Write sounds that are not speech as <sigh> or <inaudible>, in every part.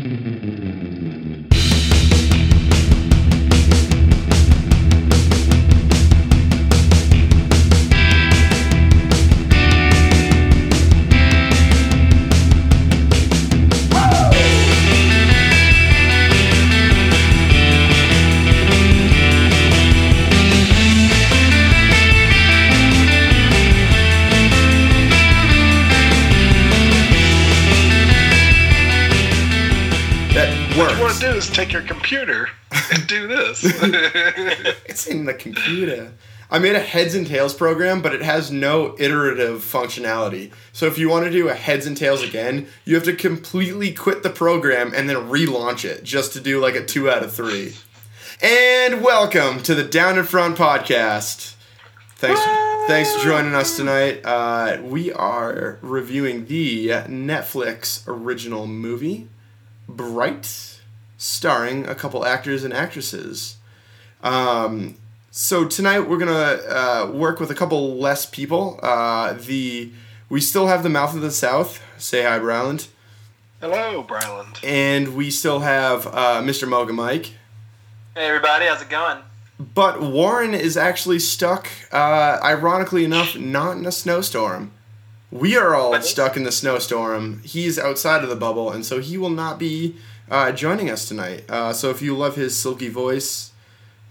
Mm-hmm. <laughs> <laughs> It's in the computer. I made a heads and tails program, but it has no iterative functionality. So if you want to do a heads and tails again, you have to completely quit the program and then relaunch it just to do like a two out of three. And welcome to the Down in Front podcast. Thanks, thanks for joining us tonight. Uh, we are reviewing the Netflix original movie, Bright, starring a couple actors and actresses. Um, so tonight we're gonna uh, work with a couple less people. Uh, the we still have the Mouth of the South. Say hi, Bryland. Hello, Bryland. And we still have uh, Mr. Mocha Mike. Hey everybody, how's it going? But Warren is actually stuck, uh, ironically enough, not in a snowstorm. We are all stuck in the snowstorm. He's outside of the bubble, and so he will not be uh, joining us tonight. Uh, so if you love his silky voice,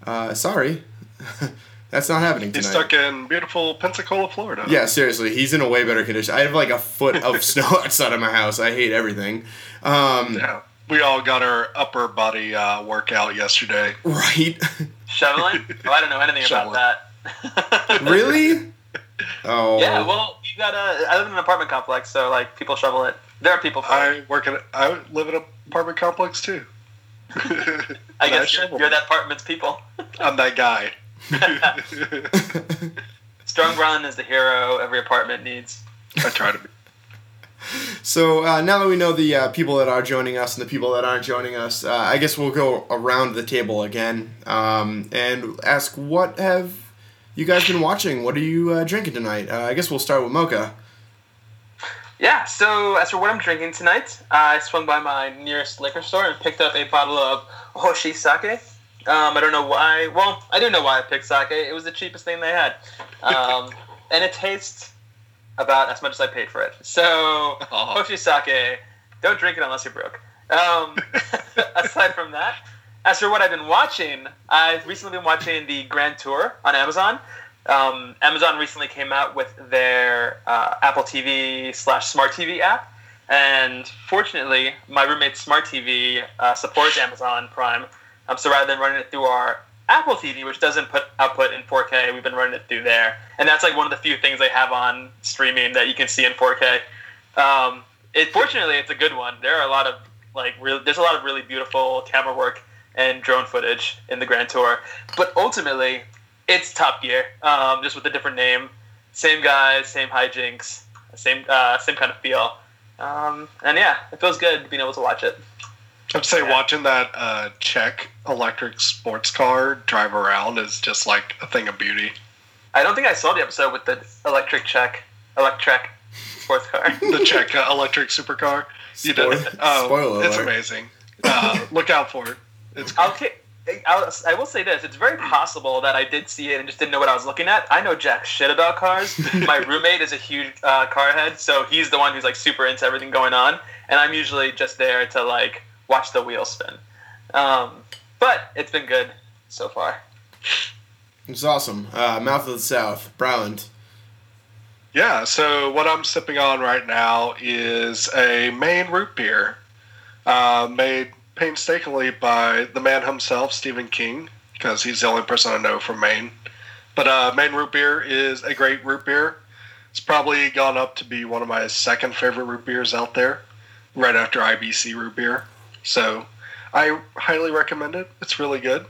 uh, sorry. <laughs> That's not happening tonight. He's stuck in beautiful Pensacola, Florida. Yeah, seriously, he's in a way better condition. I have like a foot of <laughs> snow outside of my house. I hate everything. Um, Yeah. We all got our upper body uh, workout yesterday. right? <laughs> Shoveling? oh, I don't know anything Shoveling. about that. really? Oh. Yeah, well, you got a. I live in an apartment complex, so like people shovel it. There are people for. I work in. I live in an apartment complex too. I <laughs> guess shovel. you're, you're that apartment's people. <laughs> I'm that guy. <laughs> Strong Brown is the hero every apartment needs. I try to be. So uh, now that we know the uh, people that are joining us and the people that aren't joining us, uh, I guess we'll go around the table again um, and ask what have you guys been watching? What are you uh, drinking tonight? Uh, I guess we'll start with Mocha. Yeah, so as for what I'm drinking tonight, I swung by my nearest liquor store and picked up a bottle of Hoshi sake. Um, I don't know why. Well, I do know why I picked sake. It was the cheapest thing they had. Um, <laughs> and it tastes about as much as I paid for it. So, Aw. Hoshi sake, don't drink it unless you're broke. Um, <laughs> aside from that, as for what I've been watching, I've recently been watching the Grand Tour on Amazon. Um, Amazon recently came out with their uh, Apple TV slash Smart TV app, and fortunately, my roommate's Smart TV uh, supports Amazon Prime. Um, so rather than running it through our Apple TV, which doesn't put output in 4K, we've been running it through there, and that's like one of the few things they have on streaming that you can see in 4K. Um, it fortunately, it's a good one. There are a lot of like. There's a lot of really beautiful camera work and drone footage in the Grand Tour, but ultimately, it's Top Gear, um, just with a different name. Same guys, same hijinks, same uh, same kind of feel. Um, and yeah, it feels good being able to watch it. I'd say Yeah. watching that uh, Czech electric sports car drive around is just like a thing of beauty. I don't think I saw the episode with the electric Czech, electric sports car. <laughs> The Czech uh, electric supercar. You Spoil- did. Oh, spoiler it's alert. amazing. Uh, look out for it. It's I'll, ki- I'll, I will say this: it's very possible that I did see it and just didn't know what I was looking at. I know jack shit about cars. <laughs> My roommate is a huge uh, car head, so he's the one who's like super into everything going on, and I'm usually just there to like watch the wheel spin. Um, but it's been good so far. It's awesome. Uh, Mouth of the South, Bryland. Yeah, so what I'm sipping on right now is a Maine root beer, uh, made painstakingly by the man himself, Stephen King, because he's the only person I know from Maine. But uh, Maine root beer is a great root beer. It's probably gone up to be one of my second favorite root beers out there, right after IBC root beer. So I highly recommend it. It's really good.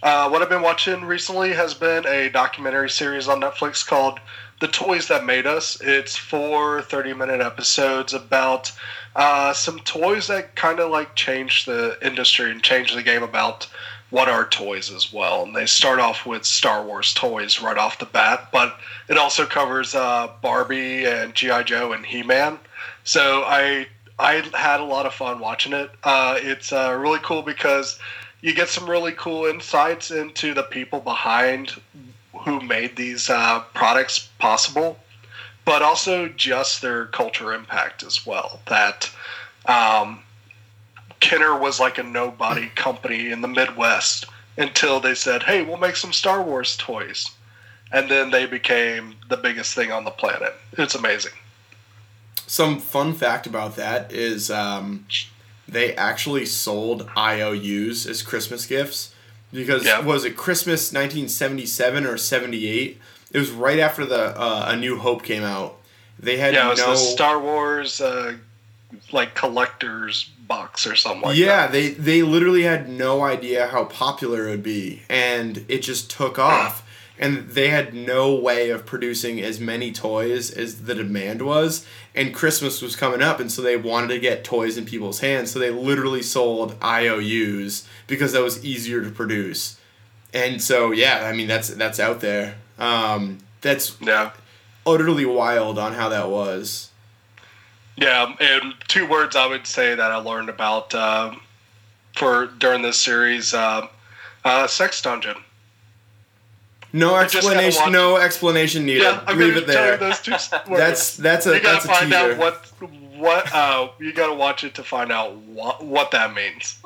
Uh, what I've been watching recently has been a documentary series on Netflix called The Toys That Made Us. It's four 30 minute episodes about uh, some toys that kind of like changed the industry and changed the game about what are toys as well. And they start off with Star Wars toys right off the bat, but it also covers uh, Barbie and G.I. Joe and He Man. So I I had a lot of fun watching it. Uh, it's uh, really cool because you get some really cool insights into the people behind who made these uh, products possible, but also just their culture impact as well. That um, Kenner was like a nobody company in the Midwest until they said, "Hey, we'll make some Star Wars toys," and then they became the biggest thing on the planet. It's amazing. Some fun fact about that is um, they actually sold IOUs as Christmas gifts because Yeah. was it Christmas 1977 or 78? It was right after the uh, A New Hope came out. They had Yeah, it was no the Star Wars uh, like collector's box or something like yeah, that. they they literally had no idea how popular it would be, and it just took off. And they had no way of producing as many toys as the demand was, and Christmas was coming up, and so they wanted to get toys in people's hands. So they literally sold IOUs because that was easier to produce. And so yeah, I mean that's that's out there. Um, that's Yeah. utterly wild on how that was. Yeah, and two words I would say that I learned about um, for during this series: uh, uh, sex dungeon. No explanation. No explanation needed. Yeah, I'm Leave it there. those two words. That's that's a you gotta that's a find teaser. out what what uh you gotta watch it to find out what what that means. <laughs>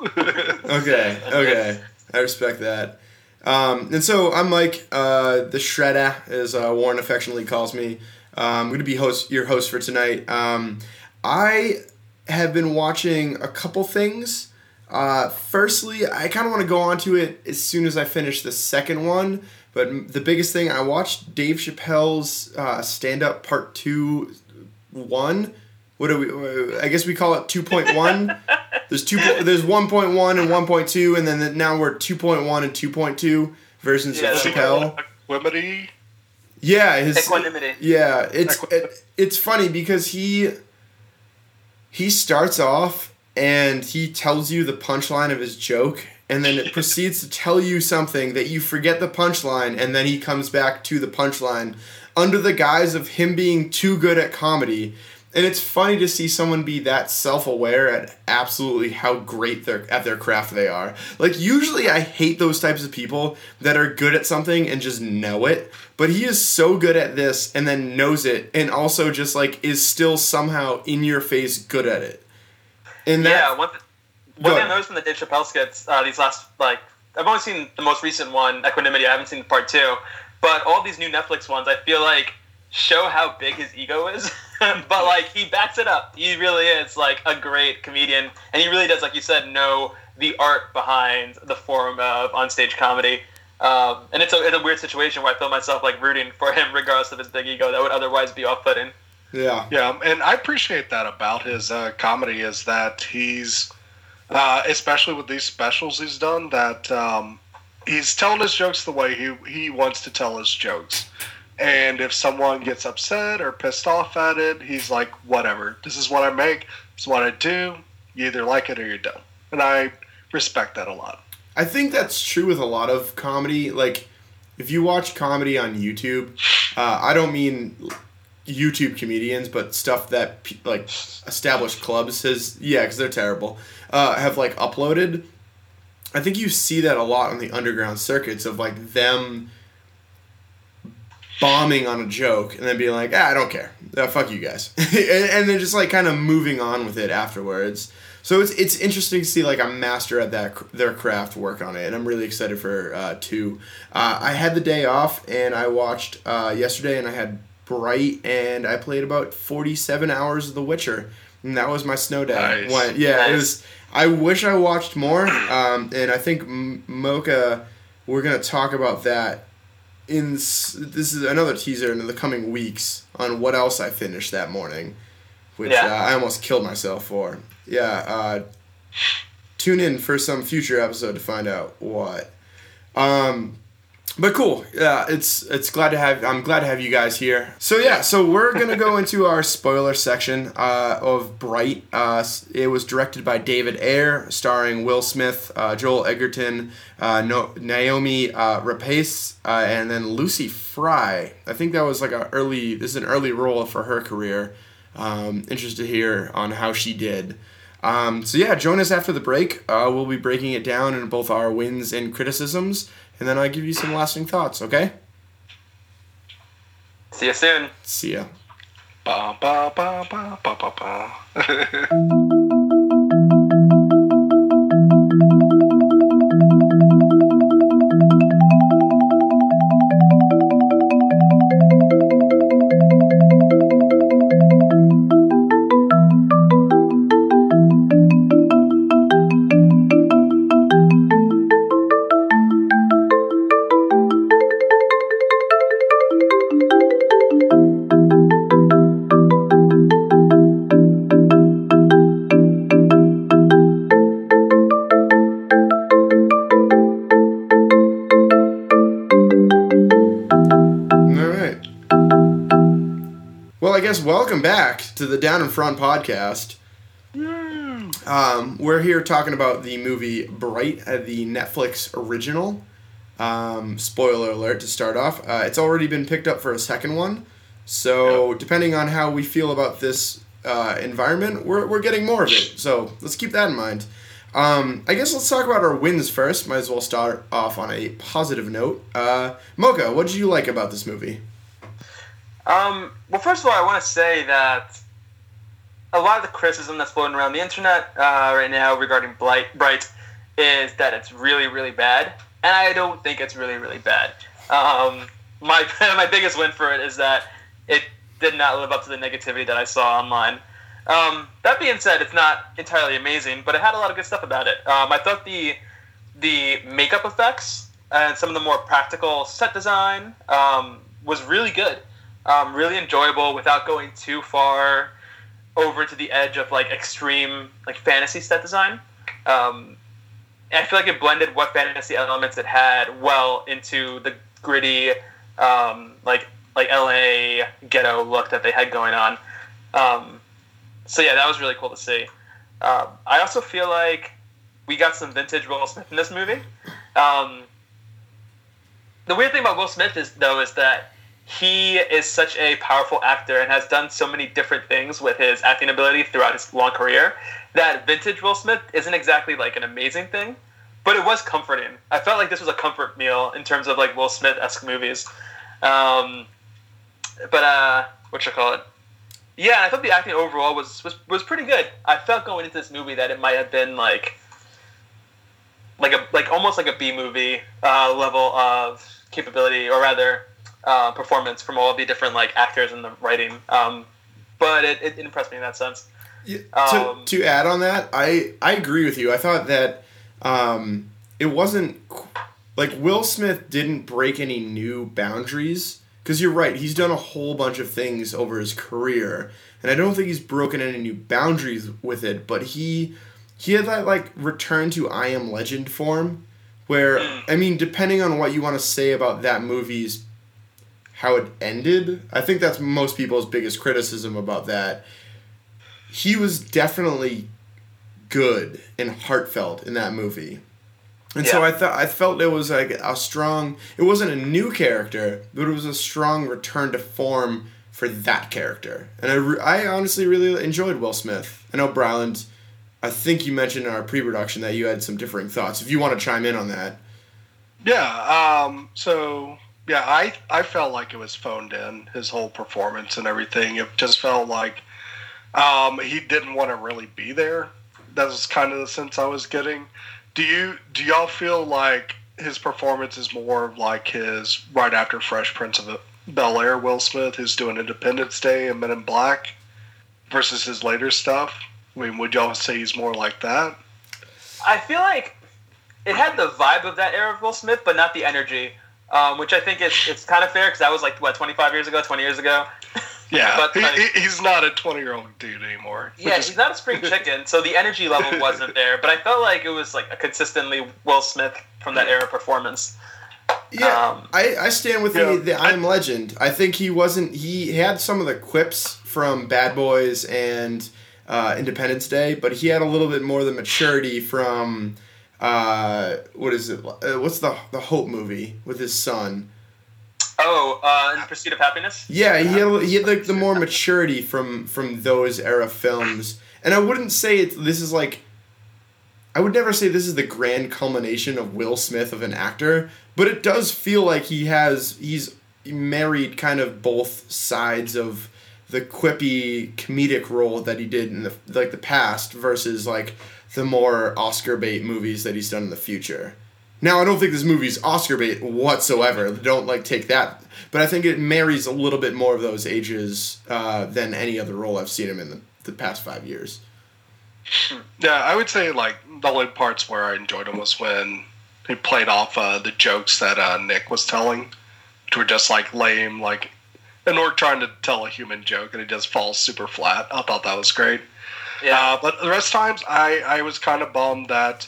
Okay, okay, I respect that. Um, and so I'm Mike, uh, the Shredder, as uh, Warren affectionately calls me. Uh, I'm going to be host your host for tonight. Um, I have been watching a couple things. Uh, firstly, I kind of want to go on to it as soon as I finish the second one. But the biggest thing, I watched Dave Chappelle's uh, stand up part two, one. What do we? I guess we call it two point one. <laughs> There's two. There's one point one and one point two, and then the, now we're two point one and two point two versions Yeah, of Chappelle. Equimedy. Yeah, his Equanimity. Yeah, it's Equi- it, it's funny because he he starts off and he tells you the punchline of his joke and then it <laughs> proceeds to tell you something that you forget the punchline and then he comes back to the punchline under the guise of him being too good at comedy. And it's funny to see someone be that self-aware at absolutely how great their at their craft they are. Like usually I hate those types of people that are good at something and just know it, but he is so good at this and then knows it and also just like is still somehow in your face good at it. And that yeah, one, th- Go one thing I ahead. noticed from the Dave Chappelle skits, uh, these last like I've only seen the most recent one, Equanimity. I haven't seen part two, but all these new Netflix ones, I feel like show how big his ego is. <laughs> but like he backs it up. He really is like a great comedian, and he really does, like you said, know the art behind the form of onstage comedy. Um, and it's a, it's a weird situation where I feel myself like rooting for him, <laughs> regardless of his big ego that would otherwise be off-putting. yeah. Yeah, and I appreciate that about his uh, comedy is that he's, uh, especially with these specials he's done, that um, he's telling his jokes the way he he wants to tell his jokes. And if someone gets upset or pissed off at it, he's like, whatever. This is what I make. This is what I do. You either like it or you don't. And I respect that a lot. I think that's true with a lot of comedy. Like, if you watch comedy on YouTube, uh, I don't mean YouTube comedians, but stuff that like established clubs has yeah, because they're terrible. Uh, have like uploaded. I think you see that a lot on the underground circuits of like them bombing on a joke and then being like, ah, I don't care, uh, fuck you guys, <laughs> and, and then just like kind of moving on with it afterwards. So it's it's interesting to see like a master at that their craft work on it, and I'm really excited for uh, two. Uh, I had the day off and I watched uh, yesterday, and I had Bright, and I played about 47 hours of The Witcher, and that was my snow day. Nice. When- yeah, it was. I wish I watched more, um, and I think M- Mocha, we're gonna talk about that. In s- this is another teaser in the coming weeks on what else I finished that morning, which Yeah. uh, I almost killed myself for. Yeah, uh, tune in for some future episode to find out what. Um, but cool. Yeah, it's it's glad to have. I'm glad to have you guys here. So yeah, so we're gonna go into our spoiler section uh, of Bright. Uh, it was directed by David Ayer, starring Will Smith, uh, Joel Edgerton, uh, no, Naomi uh, Rapace, uh, and then Lucy Fry. I think that was like a early. This is an early role for her career. Um, interested to hear on how she did. Um, so yeah, join us after the break. Uh, we'll be breaking it down in both our wins and criticisms, and then I'll give you some lasting thoughts. Okay? See you soon. See ya. Ba ba ba ba ba ba ba. <laughs> welcome back to the Down in Front podcast. Um, we're here talking about the movie Bright, uh, the Netflix original. Um, spoiler alert to start off. Uh, it's already been picked up for a second one. So, depending on how we feel about this uh, environment, we're, we're getting more of it. So, let's keep that in mind. Um, I guess let's talk about our wins first. Might as well start off on a positive note. Uh, Mocha, what did you like about this movie? Um, well, first of all, I want to say that a lot of the criticism that's floating around the internet uh, right now regarding Blight, Bright is that it's really, really bad, and I don't think it's really, really bad. Um, my <laughs> my biggest win for it is that it did not live up to the negativity that I saw online. Um, that being said, it's not entirely amazing, but it had a lot of good stuff about it. Um, I thought the the makeup effects and some of the more practical set design um, was really good, um, really enjoyable without going too far over to the edge of like extreme like fantasy set design. Um, I feel like it blended what fantasy elements it had well into the gritty, um, like like LA ghetto look that they had going on. Um, so yeah, that was really cool to see. Um, I also feel like we got some vintage Will Smith in this movie. Um, the weird thing about Will Smith is though is that he is such a powerful actor and has done so many different things with his acting ability throughout his long career that vintage Will Smith isn't exactly like an amazing thing, but it was comforting. I felt like this was a comfort meal in terms of like Will Smith esque movies. Um, but uh, what you call it? Yeah, I thought the acting overall was, was was pretty good. I felt going into this movie that it might have been like like a like almost like a B movie uh, level of capability, or rather uh, performance from all the different like actors and the writing. Um, but it, it impressed me in that sense. Yeah, Um, to, to add on that, I I agree with you. I thought that um, it wasn't like Will Smith didn't break any new boundaries because you're right. He's done a whole bunch of things over his career, and I don't think he's broken any new boundaries with it. But he he had that like return to I Am Legend form, where I mean, depending on what you want to say about that movie's how it ended, I think that's most people's biggest criticism about that he was definitely good and heartfelt in that movie. And so I thought I felt it was like a strong it wasn't a new character, but it was a strong return to form for that character. And I, re- I honestly really enjoyed Will Smith. I know Bryland I think you mentioned in our pre-production that you had some differing thoughts. If you want to chime in on that. Yeah. Um, so yeah, I I felt like it was phoned in. His whole performance and everything. It just felt like um, he didn't want to really be there. That was kind of the sense I was getting. Do you do y'all feel like his performance is more of like his right after Fresh Prince of Bel Air Will Smith, who's doing Independence Day and Men in Black, versus his later stuff? I mean, would y'all say he's more like that? I feel like it had the vibe of that era of Will Smith, but not the energy, um, which I think is it's kind of fair because that was like what 25 years ago, 20 years ago. <laughs> Yeah, But, he, like- he- he's not a twenty-year-old dude anymore. Yeah, is- he's not a spring <laughs> chicken, so the energy level wasn't there. But I felt like it was like a consistently Will Smith from that era performance. Yeah, Um, I, I stand with Yeah, the, the I Am Legend. I think he wasn't. He had some of the quips from Bad Boys and uh, Independence Day, but he had a little bit more of the maturity from uh, what is it? Uh, what's the the Hope movie with his son? Oh, uh, in Pursuit of Happiness. Yeah, he had he had like the more maturity from from those era films, and I wouldn't say it, this is like. I would never say this is the grand culmination of Will Smith of an actor, but it does feel like he has he's married kind of both sides of the quippy comedic role that he did in the like the past versus like the more Oscar bait movies that he's done in the future. Now I don't think this movie's Oscar bait whatsoever. Don't like take that, but I think it marries a little bit more of those ages uh, than any other role I've seen him in the, the past five years. Yeah, I would say like the only parts where I enjoyed him was when he played off uh, the jokes that uh, Nick was telling, which were just like lame, like an orc trying to tell a human joke and it just falls super flat. I thought that was great. Yeah. Uh, but the rest of times, I, I was kind of bummed that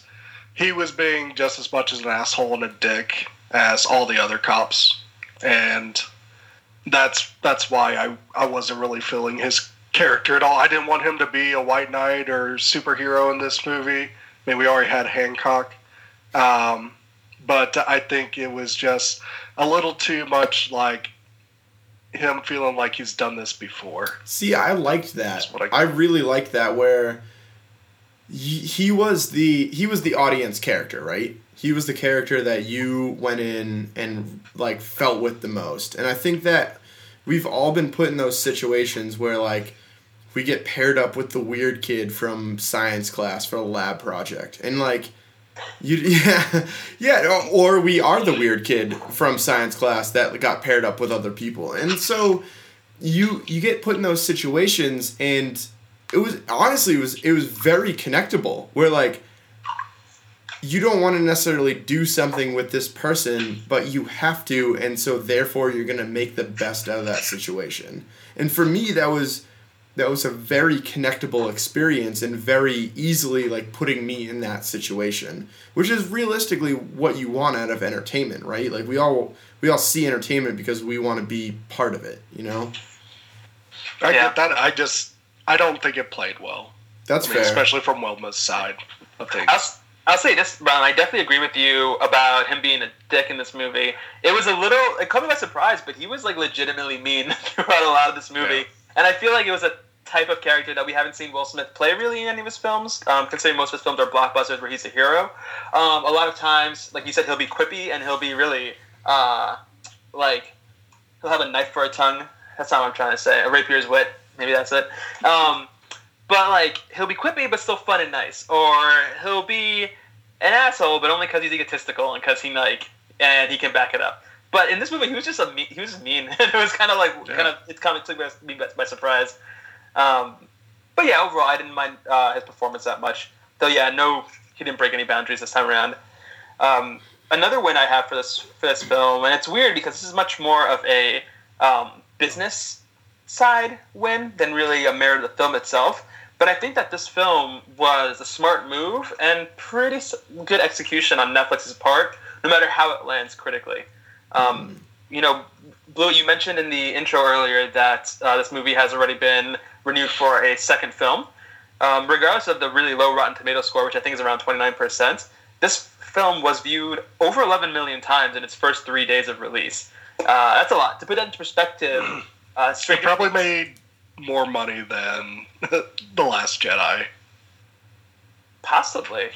he was being just as much as an asshole and a dick as all the other cops, and that's that's why I, I wasn't really feeling his character at all. I didn't want him to be a white knight or superhero in this movie. I mean, we already had Hancock, um, but I think it was just a little too much like him feeling like he's done this before. See, I liked that. That's what I, I- really liked that where he, he was the he was the audience character, right? He was the character that you went in and like felt with the most. And I think that we've all been put in those situations where like we get paired up with the weird kid from science class for a lab project. And like you <laughs> yeah. Yeah or we are the weird kid from science class that got paired up with other people. And so you you get put in those situations and it was honestly it was it was very connectable. Where like you don't want to necessarily do something with this person but you have to and so therefore you're to make the best out of that situation. And for me that was that was a very connectable experience and very easily like putting me in that situation which is realistically what you want out of entertainment right like we all we all see entertainment because we want to be part of it you know I Yeah. get that. I just I don't think it played well. that's I mean, fair especially from Wilma's side of things. I'll, I'll say this, Ron. I definitely agree with you about him being a dick in this movie. It was a little, it caught me by surprise, but he was like legitimately mean <laughs> throughout a lot of this movie. Yeah. And I feel like it was a type of character that we haven't seen Will Smith play really in any of his films, um, considering most of his films are blockbusters where he's a hero. Um, a lot of times, like you said, he'll be quippy and he'll be really, uh, like, he'll have a knife for a tongue. That's not what I'm trying to say. A rapier's wit. Maybe that's it. Um, but like he'll be quippy but still fun and nice, or he'll be an asshole but only because he's egotistical and because he like and he can back it up. But in this movie, he was just a he was just mean. <laughs> it was kind of like Yeah. kind of it kind of took me by, by surprise. Um, but yeah, overall, I didn't mind uh, his performance that much. Though yeah, no, he didn't break any boundaries this time around. Um, another win I have for this for this film, and it's weird because this is much more of a um, business side win than really a merit of the film itself. But I think that this film was a smart move and pretty good execution on Netflix's part, no matter how it lands critically. Um, You know, Blue, you mentioned in the intro earlier that uh, this movie has already been renewed for a second film. Um, regardless of the really low Rotten Tomato score, which I think is around 29%, this film was viewed over 11 million times in its first three days of release. Uh, that's a lot. To put that into perspective, <clears throat> uh, It probably Things- made more money than <laughs> The Last Jedi. Possibly.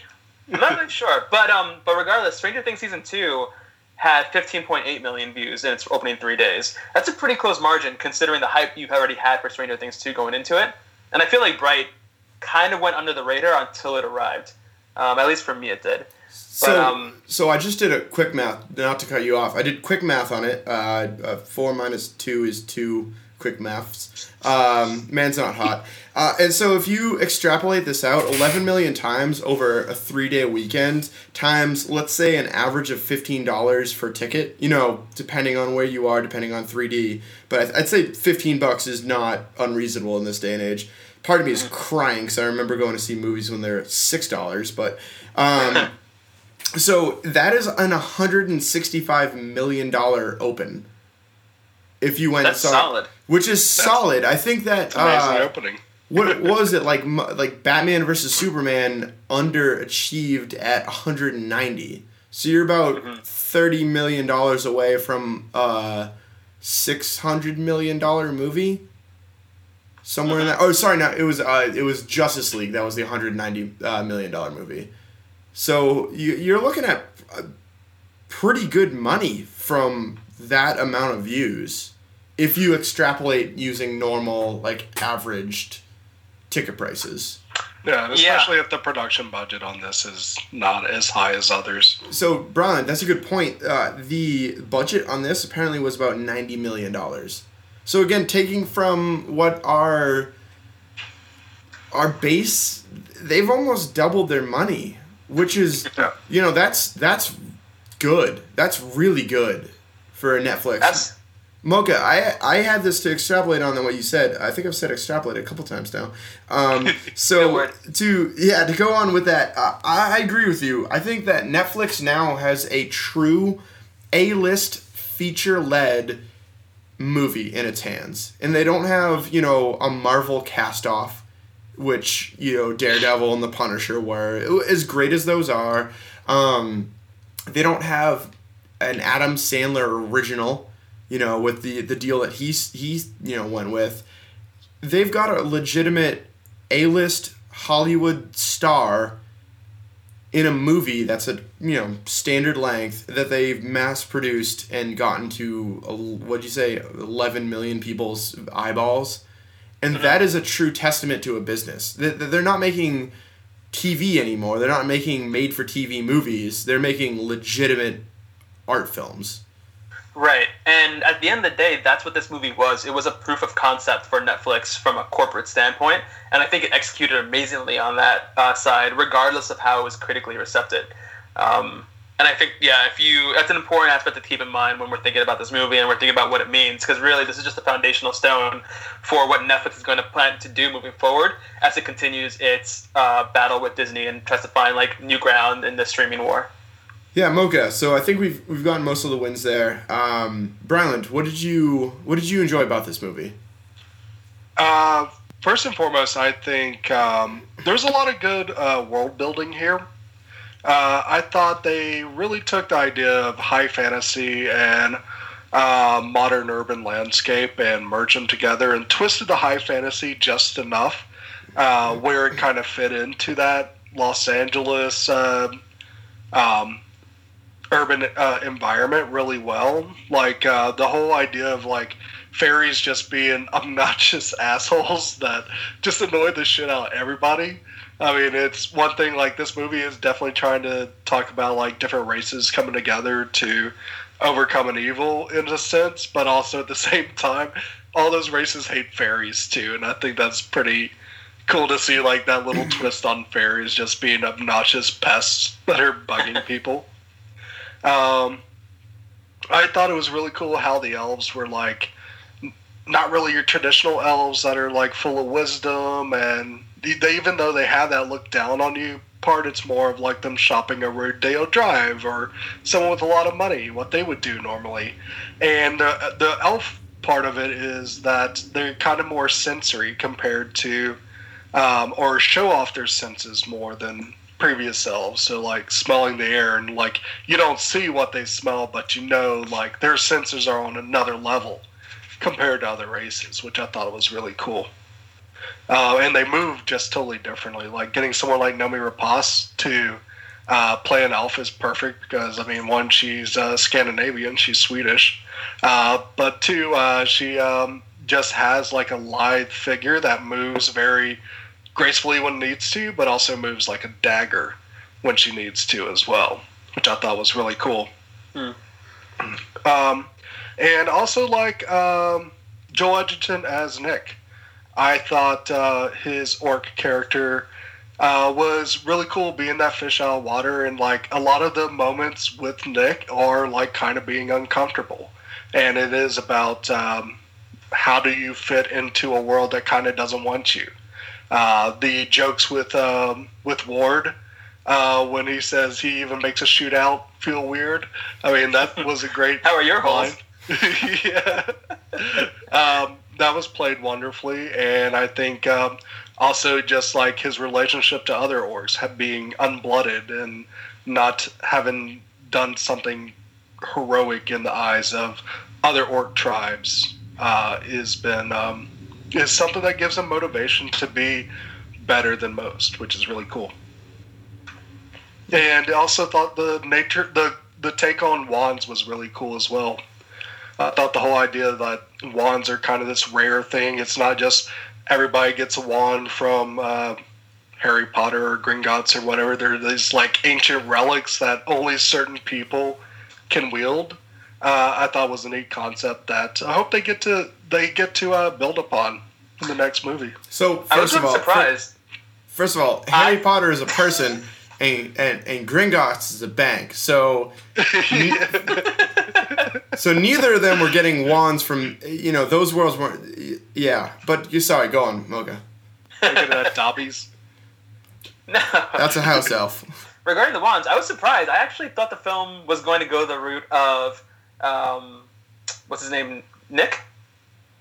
I'm not really sure. But um, but regardless, Stranger Things season two had 15.8 million views in its opening three days. That's a pretty close margin considering the hype you've already had for Stranger Things 2 going into it. And I feel like Bright kind of went under the radar until it arrived. Um, at least for me, it did. So, um, so I just did a quick math, not to cut you off. I did quick math on it. Uh, uh, four minus two is two. Quick maths. Um, man's not hot. Uh, and so if you extrapolate this out, 11 million times over a three day weekend, times let's say an average of $15 for ticket, you know, depending on where you are, depending on 3D. But I'd say 15 bucks is not unreasonable in this day and age. Part of me is crying because I remember going to see movies when they're $6, but. Um, <laughs> so that is an 165 million dollar open. If you went That's saw, solid. Which is solid. I think that Amazing uh, opening. <laughs> what was it like? Like Batman versus Superman underachieved at 190. So you're about Mm-hmm. 30 million dollars away from a six hundred million dollar movie. Somewhere in that. Oh, sorry, no, it was uh, it was Justice League. That was the hundred ninety uh, million dollar movie. So you, you're looking at uh, pretty good money from that amount of views if you extrapolate using normal like averaged ticket prices. Yeah, especially yeah. if the production budget on this is not as high as others. So, Brian, that's a good point. Uh, the budget on this apparently was about ninety million dollars. So again, taking from what our our base, they've almost doubled their money, which is yeah. you know that's that's good. That's really good for Netflix. That's Mocha, I I had this to extrapolate on what you said. I think I've said extrapolate a couple times now. Um, <laughs> so to yeah to go on with that, uh, I agree with you. I think that Netflix now has a true A list feature led movie in its hands, and they don't have you know a Marvel cast off, which you know Daredevil and the Punisher were. As great as those are, um, they don't have an Adam Sandler original you know, with the the deal that he's he's you know went with, they've got a legitimate A list Hollywood star in a movie that's a you know standard length that they've mass produced and gotten to what'd you say 11 million people's eyeballs. And mm-hmm. that is a true testament to a business. They're not making tv anymore. They're not making made for tv movies. They're making legitimate art films Right. And at the end of the day, that's what this movie was. It was a proof of concept for Netflix from a corporate standpoint. And I think it executed amazingly on that uh, side, regardless of how it was critically receptive. Um, and I think, yeah, if you, that's an important aspect to keep in mind when we're thinking about this movie and we're thinking about what it means, because really this is just a foundational stone for what Netflix is going to plan to do moving forward as it continues its uh, battle with Disney and tries to find like new ground in the streaming war. Yeah, Mocha. So I think we've we've gotten most of the wins there. Um, Bryland, what did you what did you enjoy about this movie? Uh, first and foremost, I think um, there's a lot of good uh, world building here. Uh, I thought they really took the idea of high fantasy and uh, modern urban landscape and merged them together and twisted the high fantasy just enough uh, where it kind of fit into that Los Angeles uh, um, urban uh, environment really well. Like uh, the whole idea of like fairies just being <laughs> obnoxious assholes that just annoy the shit out of everybody. I mean, it's one thing like this movie is definitely trying to talk about like different races coming together to overcome an evil in a sense, but also at the <laughs> same time, all those races hate fairies too, and I think that's pretty cool to see like that little <clears throat> twist on fairies just being obnoxious pests that are bugging <laughs> people. Um, I thought it was really cool how the elves were like not really your traditional elves that are like full of wisdom and they, even though they have that look down on you part it's more of like them shopping a Rodeo Drive or someone with a lot of money what they would do normally. And uh, the elf part of it is that they're kind of more sensory compared to um, or show off their senses more than previous selves. So like smelling the air and like you don't see what they smell, but you know like their senses are on another level compared to other races, which I thought was really cool. Uh, and they move just totally differently. Like getting someone like Noomi Rapace to uh, play an elf is perfect because I mean, one, she's uh, Scandinavian, she's Swedish, uh, but two, uh, she um, just has like a lithe figure that moves very gracefully when needs to, but also moves like a dagger when she needs to as well, which I thought was really cool. Hmm. Um, and also like um, Joel Edgerton as Nick. I thought uh, his orc character uh, was really cool being that fish out of water, and like a lot of the moments with Nick are like kind of being uncomfortable, and it is about um, how do you fit into a world that kind of doesn't want you. Uh, the jokes with um, with Ward uh, when he says he even makes a shootout feel weird. I mean, that <laughs> was a great. How are your holes? <laughs> yeah, um, that was played wonderfully, and I think um, also just like his relationship to other orcs, being unblooded and not having done something heroic in the eyes of other orc tribes uh, has been um, is something that gives them motivation to be better than most, which is really cool. And I also thought the nature the the take on wands was really cool as well. I thought the whole idea that wands are kind of this rare thing. It's not just everybody gets a wand from uh, Harry Potter or Gringotts or whatever. They're these like ancient relics that only certain people can wield. Uh, I thought was a neat concept that I hope they get to they get to uh, build upon in the next movie. So I was first of all, surprised. first of all, Harry I- Potter is a person, and and and Gringotts is a bank. So <laughs> so neither of them were getting wands from you know those worlds weren't. Yeah, but you sorry. Go on, Mocha. Looking at Dobby's. No. That's a house elf. Regarding the wands, I was surprised. I actually thought the film was going to go the route of, um, what's his name, Nick,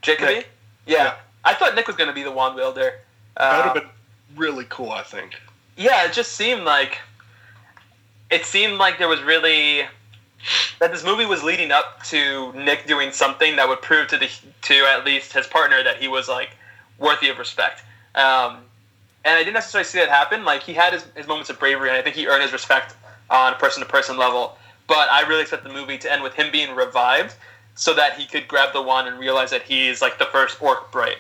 Jacoby. Nick. Yeah. Yeah. I thought Nick was going to be the wand wielder. That would Uh, have been really cool, I think. yeah, it just seemed like it seemed like there was really that this movie was leading up to Nick doing something that would prove to the to at least his partner that he was like worthy of respect. Um, and I didn't necessarily see that happen. Like he had his, his moments of bravery, and I think he earned his respect on a person to person level. But I really expect the movie to end with him being revived, so that he could grab the wand and realize that he's like the first orc bright.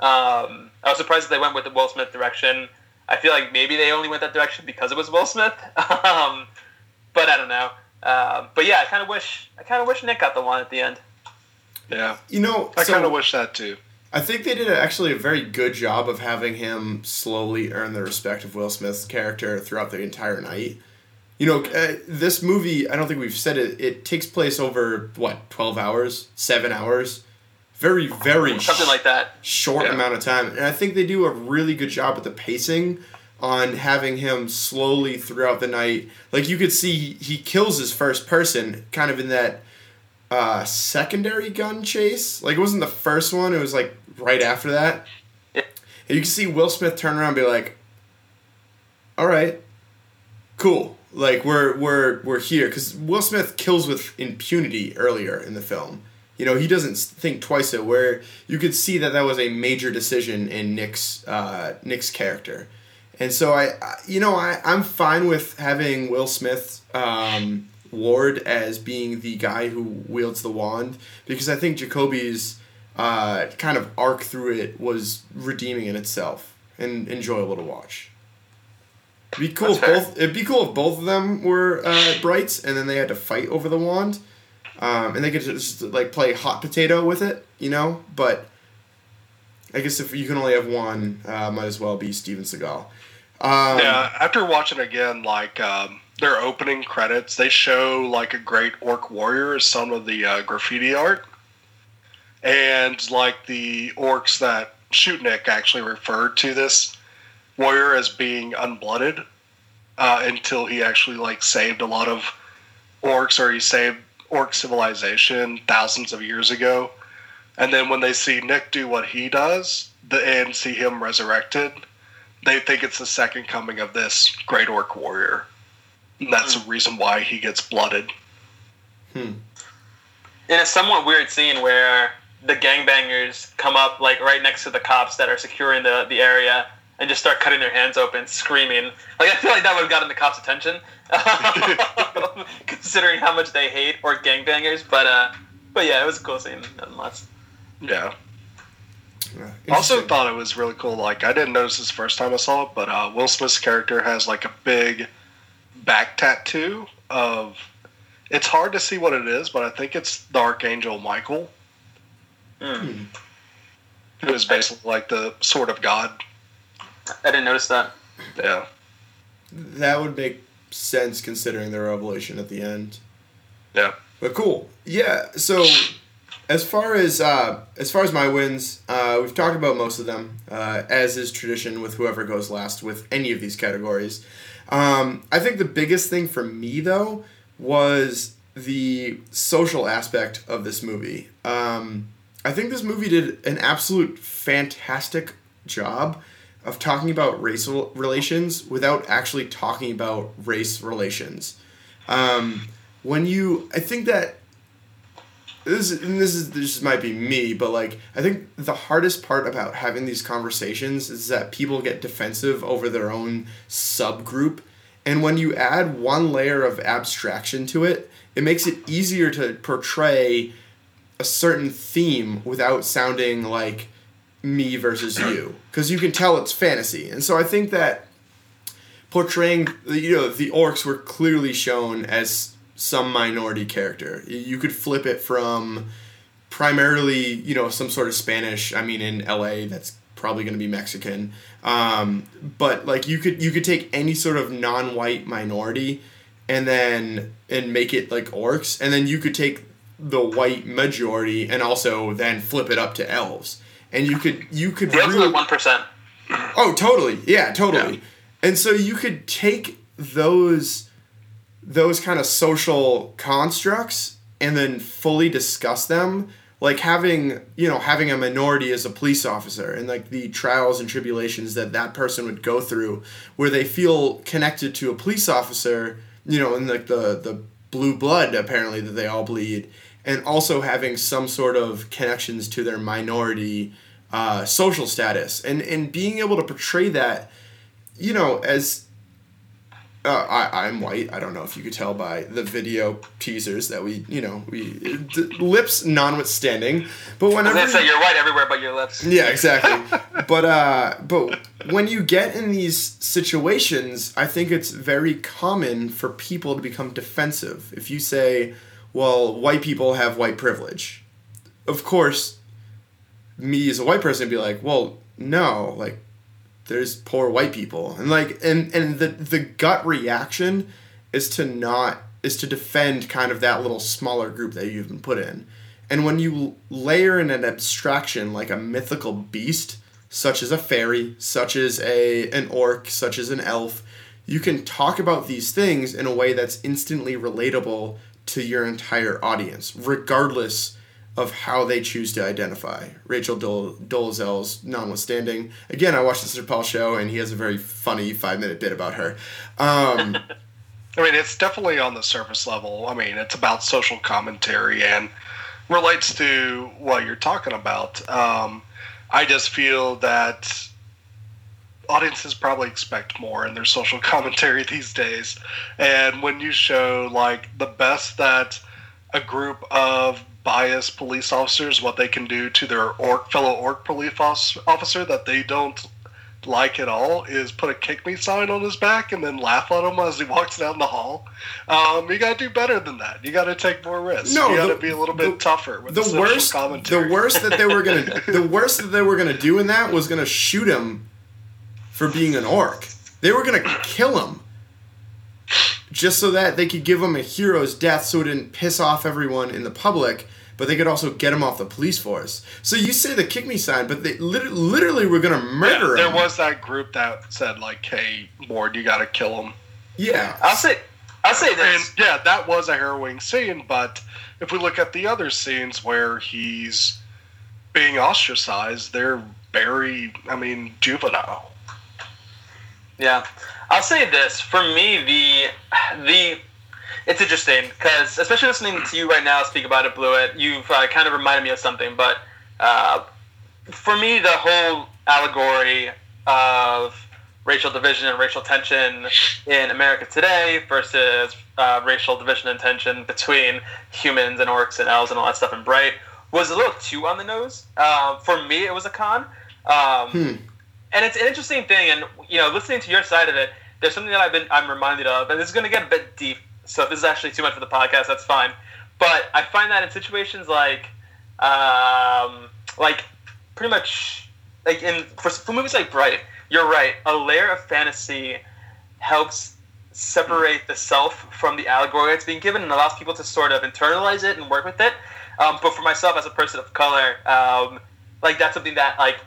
Um, I was surprised that they went with the Will Smith direction. I feel like maybe they only went that direction because it was Will Smith. <laughs> um, but I don't know. Um, but yeah, I kind of wish I kind of wish Nick got the one at the end. Yeah. You know, I so kind of wish that too. I think they did actually a very good job of having him slowly earn the respect of Will Smith's character throughout the entire night. You know, uh, this movie, I don't think we've said it, it takes place over, what, 12 hours? Seven hours? Very, very Something like that. short Yeah. amount of time. And I think they do a really good job with the pacing on having him slowly throughout the night. Like you could see he kills his first person kind of in that uh, secondary gun chase. Like it wasn't the first one, it was like right after that. Yeah. And you can see Will Smith turn around and be like, "All right, cool. Like we're we're we're here." Because Will Smith kills with impunity earlier in the film. You know, he doesn't think twice it. Where you could see that that was a major decision in Nick's uh, Nick's character, and so I, I you know, I I'm fine with having Will Smith. Um, Ward as being the guy who wields the wand because I think Jacoby's uh, kind of arc through it was redeeming in itself and enjoyable to watch. It'd be cool if both. It'd be cool if both of them were uh, brights, and then they had to fight over the wand, um, and they could just like play hot potato with it, you know. But I guess if you can only have one, uh, might as well be Steven Seagal. Um, yeah, after watching again, like um, their opening credits, they show like a great orc warrior as some of the uh, graffiti art, and like the orcs that shoot Nick actually referred to this warrior as being unblooded uh, until he actually like saved a lot of orcs or he saved orc civilization thousands of years ago. And then when they see Nick do what he does the, and see him resurrected, they think it's the second coming of this great orc warrior. And that's the reason why he gets blooded. Hmm. in a somewhat weird scene where the gangbangers come up like right next to the cops that are securing the, the area and just start cutting their hands open, screaming. Like I feel like that would have gotten the cops' attention, <laughs> considering how much they hate or gangbangers. But uh, but yeah, it was a cool scene nonetheless. Yeah. yeah, Also thought it was really cool. Like I didn't notice this the first time I saw it, but uh, Will Smith's character has like a big back tattoo of. It's hard to see what it is, but I think it's the Archangel Michael, Mm. who is basically like the sword of God. I didn't notice that. Yeah. That would make sense considering the revelation at the end. Yeah. But cool. Yeah. So as far as uh, as far as my wins, uh, we've talked about most of them, uh, as is tradition with whoever goes last with any of these categories. Um, I think the biggest thing for me though was the social aspect of this movie. Um, I think this movie did an absolute fantastic job of talking about racial relations without actually talking about race relations. Um, when you, I think that this and this is this might be me, but like I think the hardest part about having these conversations is that people get defensive over their own subgroup, and when you add one layer of abstraction to it, it makes it easier to portray a certain theme without sounding like me versus you. Because you can tell it's fantasy. And so i think that portraying you know the orcs were clearly shown as some minority character. You could flip it from primarily you know some sort of spanish i mean in la that's probably going to be mexican. Um, but like you could you could take any sort of non-white minority and then and make it like orcs. And then you could take the white majority and also then flip it up to elves and you could you could elves really- like one percent. Oh, totally. Yeah, totally. And so you could take those those kind of social constructs and then fully discuss them like having you know having a minority as a police officer and like the trials and tribulations that that person would go through where they feel connected to a police officer you know and like the the blue blood apparently that they all bleed and also having some sort of connections to their minority uh, social status and and being able to portray that you know as uh, I, I'm white. I don't know if you could tell by the video teasers that we, you know, we d- lips notwithstanding. But whenever say you're white everywhere but your lips. yeah, exactly. <laughs> but uh, but when you get in these situations, I think it's very common for people to become defensive. If you say, "Well, white people have white privilege," of course, me as a white person would be like, "Well, no, like." There's poor white people, and like, and and the the gut reaction is to not is to defend kind of that little smaller group that you've been put in. And when you layer in an abstraction like a mythical beast, such as a fairy, such as a an orc, such as an elf, you can talk about these things in a way that's instantly relatable to your entire audience, regardless of how they choose to identify. Rachel Dol- Dolezal's notwithstanding. Again, I watched the Chappelle show, and he has a very funny five minute bit about her. Um, <laughs> I mean, it's definitely on the surface level. I mean, it's about social commentary and relates to what you're talking about. Um, I just feel that audiences probably expect more in their social <laughs> commentary these days. And when you show, like, the best that a group of biased police officers, what they can do to their orc, fellow orc police officer that they don't like at all is put a kick me sign on his back and then laugh at him as he <laughs> walks down the hall. Um, you got to do better than that. You got to take more risks. No, you got to be a little bit the- tougher with the, the social worst commentary. the worst that they were gonna <laughs> the worst that they were gonna do in that was gonna shoot him for being an orc. They were gonna kill him just so that they could give him a hero's death so it didn't piss off everyone in the public, but they could also get him off the police force. So you say the kick me sign, but they lit- literally were gonna Yeah, murder there him. There was that group that said like, "Hey, Ward, you got to kill him." yeah. I'll say I'll say And this. yeah, that was a harrowing scene. But if we look at the other scenes where he's being ostracized, they're very, I mean, juvenile. Yeah, I'll say this. For me, the the it's interesting because especially listening to you right now speak about it, Blewett, you've uh, kind of reminded me of something. But uh, for me, the whole allegory of racial division and racial tension in America today versus uh, racial division and tension between humans and orcs and elves and all that stuff in Bright was a little too on the nose. Uh, for me, it was a con. Um, Hmm. And it's an interesting thing and you know listening to your side of it there's something that i've been i'm reminded of and this is going to get a bit deep so if this is actually too much for the podcast that's fine. But i find that in situations like um like pretty much like in for, for movies like bright you're right a layer of fantasy helps separate the self from the allegory. It's being given and allows people to sort of internalize it and work with it. Um, but for myself as a person of color um, like that's something that like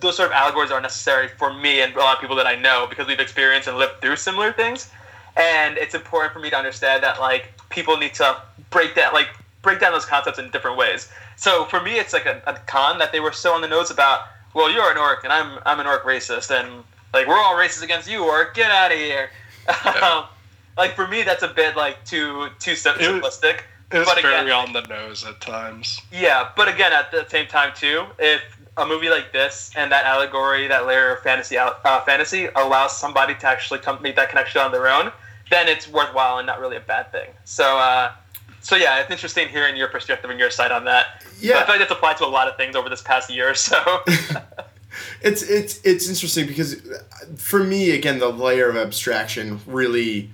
those sort of allegories are necessary for me and a lot of people that I know because we've experienced and lived through similar things. And it's important for me to understand that like people need to break that like break down those concepts in different ways. So for me, it's like a, a con that they were so on the nose about. Well, you're an orc and I'm I'm an orc racist, and like we're all racist against you, orc. Get out of here. <laughs> Um, like for me, that's a bit like too too sim- It was- simplistic. It's But very again- on the nose at times. Yeah, but again, at the same time too, if a movie like this and that allegory, that layer of fantasy, uh, fantasy allows somebody to actually come make that connection on their own, then it's worthwhile and not really a bad thing. So, uh, so yeah, it's interesting hearing your perspective and your side on that. Yeah. I feel like that's applied to a lot of things over this past year or so. <laughs> it's it's it's interesting because for me again the layer of abstraction really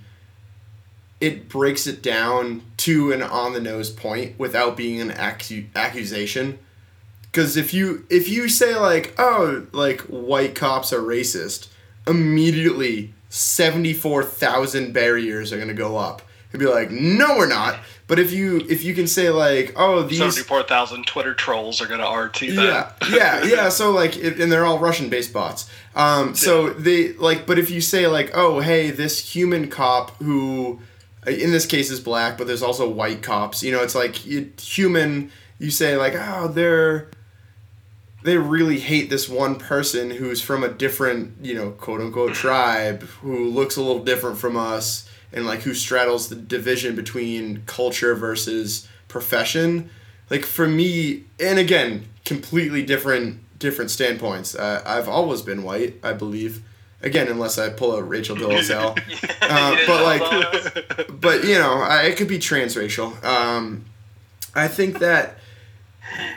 it breaks it down to an on the nose point without being an accu- accusation because if you if you say like oh like white cops are racist immediately 74,000 barriers are going to go up it'd be like no we're not but if you if you can say like oh these Seventy-four thousand Twitter trolls are gonna RT that. yeah, yeah, yeah. So like, it, and they're all Russian-based bots. Um, so they like, but if you say like, oh, hey, this human cop who, uh, in this case, is black, but there's also white cops. You know, it's like you, human. You say like, oh, they're they really hate this one person who's from a different, you know, quote unquote <clears throat> tribe who looks a little different from us and like who straddles the division between culture versus profession. Like for me, and again, completely different different standpoints. Uh, I've always been white, I believe. Again, unless I pull out Rachel <laughs> Dolezal. Uh, but, like- <laughs> but you know, I, it could be transracial. Um, I think that,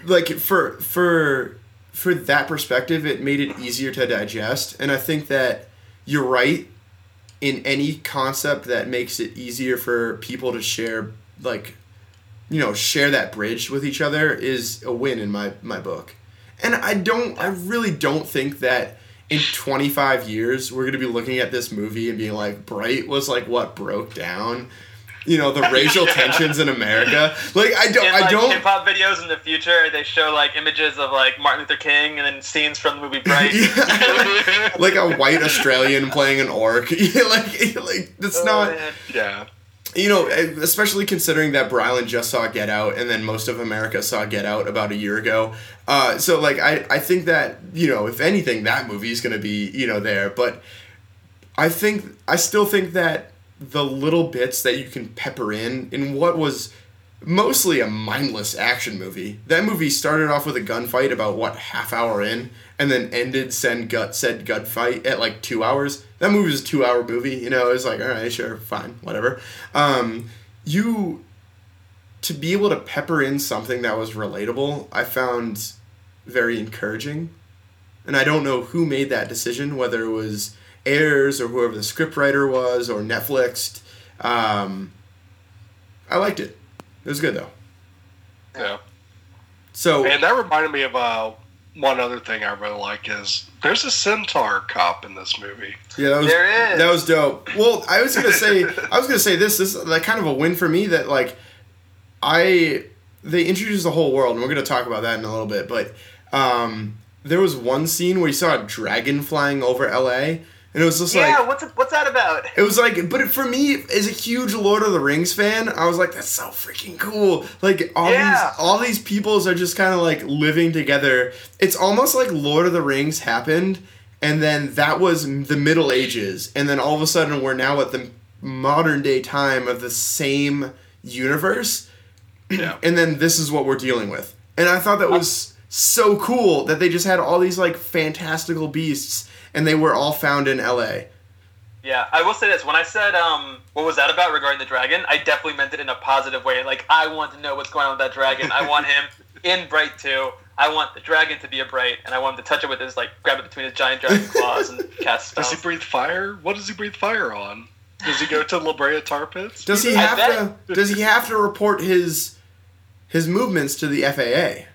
like for for for that perspective, it made it easier to digest, and I think that you're right in any concept that makes it easier for people to share, like, you know, share that bridge with each other is a win in my my book. And I don't, I really don't think that in 25 years we're going to be looking at this movie and being like, Bright was like what broke down, you know, the racial <laughs> tensions in America. Like I don't, in I don't. hip hop videos in the future, they show like images of like Martin Luther King and then scenes from the movie <laughs> Bright. Yeah. like a white Australian playing an orc. <laughs> Yeah, like, like that's Oh, not. man. yeah. you know, especially considering that Brylan just saw Get Out and then most of America saw Get Out about a year ago. Uh, so like I, I think that, you know, if anything, that movie is gonna be, you know, there. But I think I still think that the little bits that you can pepper in in what was mostly a mindless action movie. That movie started off with a gunfight about what half hour in, and then ended said gut said gunfight at like two hours. That movie was a two hour movie. You know, it was like all right, sure, fine, whatever. Um, you to be able to pepper in something that was relatable, I found very encouraging. And I don't know who made that decision, whether it was Ayers or whoever the scriptwriter was or Netflix. Um, I liked it. It was good though. Yeah. So And that reminded me of uh, one other thing I really like is there's a centaur cop in this movie. yeah, that was There is. that was dope. Well, I was gonna say I was gonna say this. This is like kind of a win for me that like I they introduced the whole world, and we're gonna talk about that in a little bit. But um, there was one scene where you saw a dragon flying over L.A. and it was just like yeah, what's it, what's that about? It was like, but for me, as a huge Lord of the Rings fan, I was like, that's so freaking cool. Like all Yeah. these, all these peoples are just kind of like living together. It's almost like Lord of the Rings happened, and then that was the Middle Ages, and then all of a sudden we're now at the modern day time of the same universe, Yeah. and then this is what we're dealing with. And I thought that was so cool that they just had all these like fantastical beasts, and they were all found in L.A. Yeah, I will say this. When I said, um, what was that about regarding the dragon, I definitely meant it in a positive way. Like, I want to know what's going on with that dragon. I want him <laughs> in Bright 2. I want the dragon to be a Bright, and I want him to touch it with his, like, grab it between his giant dragon <laughs> claws and cast spells. Does he breathe fire? What does he breathe fire on? Does he go to La Brea Tar Pits? Does he have to? <laughs> Does he have to report his his movements to the FAA?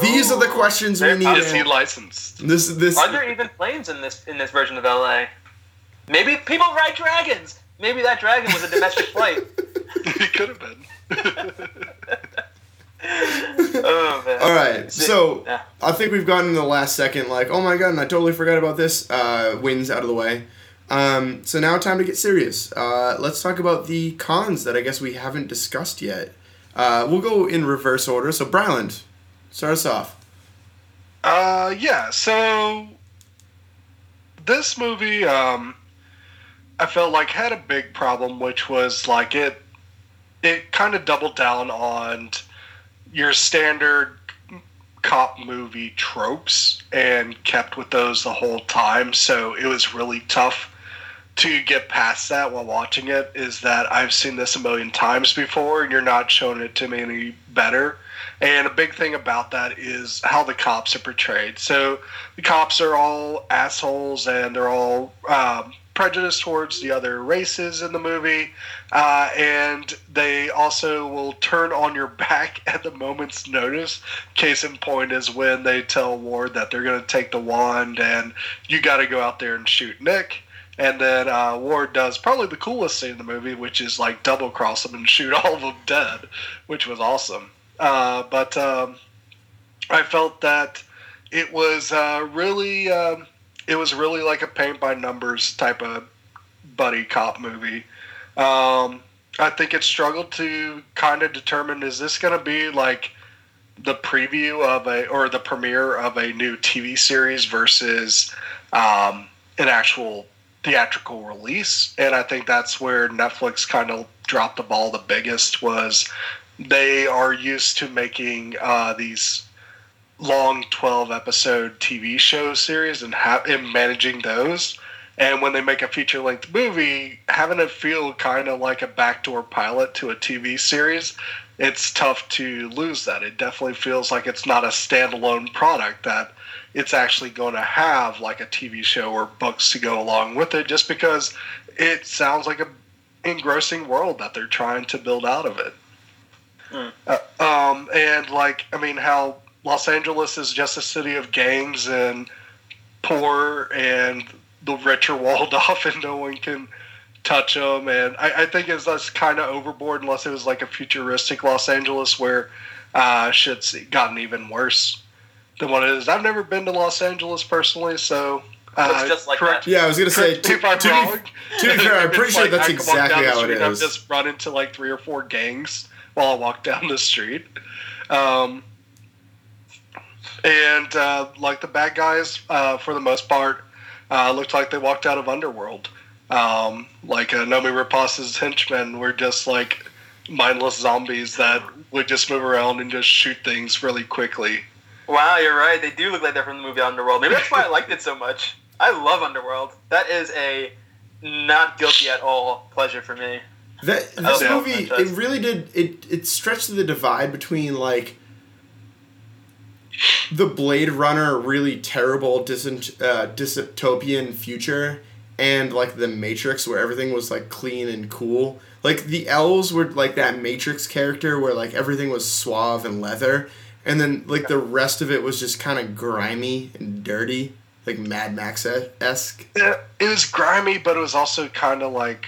These are the Ooh, questions we need. Is he licensed? This this Are there even planes in this in this version of LA? Maybe people ride dragons. Maybe that dragon was a domestic flight. <laughs> <laughs> he could have been. <laughs> Oh man. all right. So Yeah. I think we've gotten in the last second. Like, oh my god, and I totally forgot about this. Uh, wins out of the way. Um, so now time to get serious. Uh, let's talk about the cons that I guess we haven't discussed yet. Uh, we'll go in reverse order. So Bryland, start us off. Uh, yeah. So this movie, um, I felt like had a big problem, which was like it. it kind of doubled down on your standard cop movie tropes and kept with those the whole time. So it was really tough to get past that while watching it. Is that I've seen this a million times before, and you're not showing it to me any better. And a big thing about that is how the cops are portrayed. So the cops are all assholes and they're all um, prejudiced towards the other races in the movie. Uh, and they also will turn on your <laughs> back at the moment's notice. Case in point is when they tell Ward that they're going to take the wand and you got to go out there and shoot Nick. And then uh, Ward does probably the coolest scene in the movie, which is like double cross them and shoot all of them dead, which was awesome. Uh, but um, I felt that it was uh, really, um, it was really like a paint by numbers type of buddy cop movie. Um, I think it struggled to kind of determine is this going to be like the preview of a or the premiere of a new TV series versus um, an actual theatrical release, and I think that's where Netflix kind of dropped the ball the biggest was they are used to making uh, these long 12 episode TV show series and, ha- and managing those. And when they make a feature length movie, having it feel kind of like a backdoor pilot to a TV series, it's tough to lose that. It definitely feels like it's not a standalone product that it's actually going to have like a TV show or books to go along with it just because it sounds like a engrossing world that they're trying to build out of it. Mm. Uh, um, and like, I mean, how Los Angeles is just a city of gangs and poor, and the rich are <laughs> walled off, and no one can touch them. And I, I think it's that's kind of overboard, unless it was like a futuristic Los Angeles where uh, shit's gotten even worse than what it is. I've never been to Los Angeles personally, so uh, just like correct, that. Yeah, I was gonna say. To, to, to, be, to be fair, I'm <laughs> pretty sure like, that's exactly how it is. I've just run into like three or four gangs while I walk <laughs> down the street. Um, and uh, like the bad guys, uh, for the most part, uh, looked like they walked out of Underworld. Um, like uh, Noomi Rapace's henchmen were just like mindless zombies that would just move around and just shoot things really quickly. Wow, you're right. They do look like they're from the movie Underworld. Maybe that's why I liked it so much. I love Underworld. That is a not guilty at all pleasure for me. That this oh, movie, it really did it. It stretched the divide between like the Blade Runner really terrible dysent, uh, dystopian future and like the Matrix where everything was like clean and cool. Like the elves were like that Matrix character where like everything was suave and leather, and then like the rest of it was just kind of grimy and dirty, like Mad Max esque. It was grimy, but it was also kind of like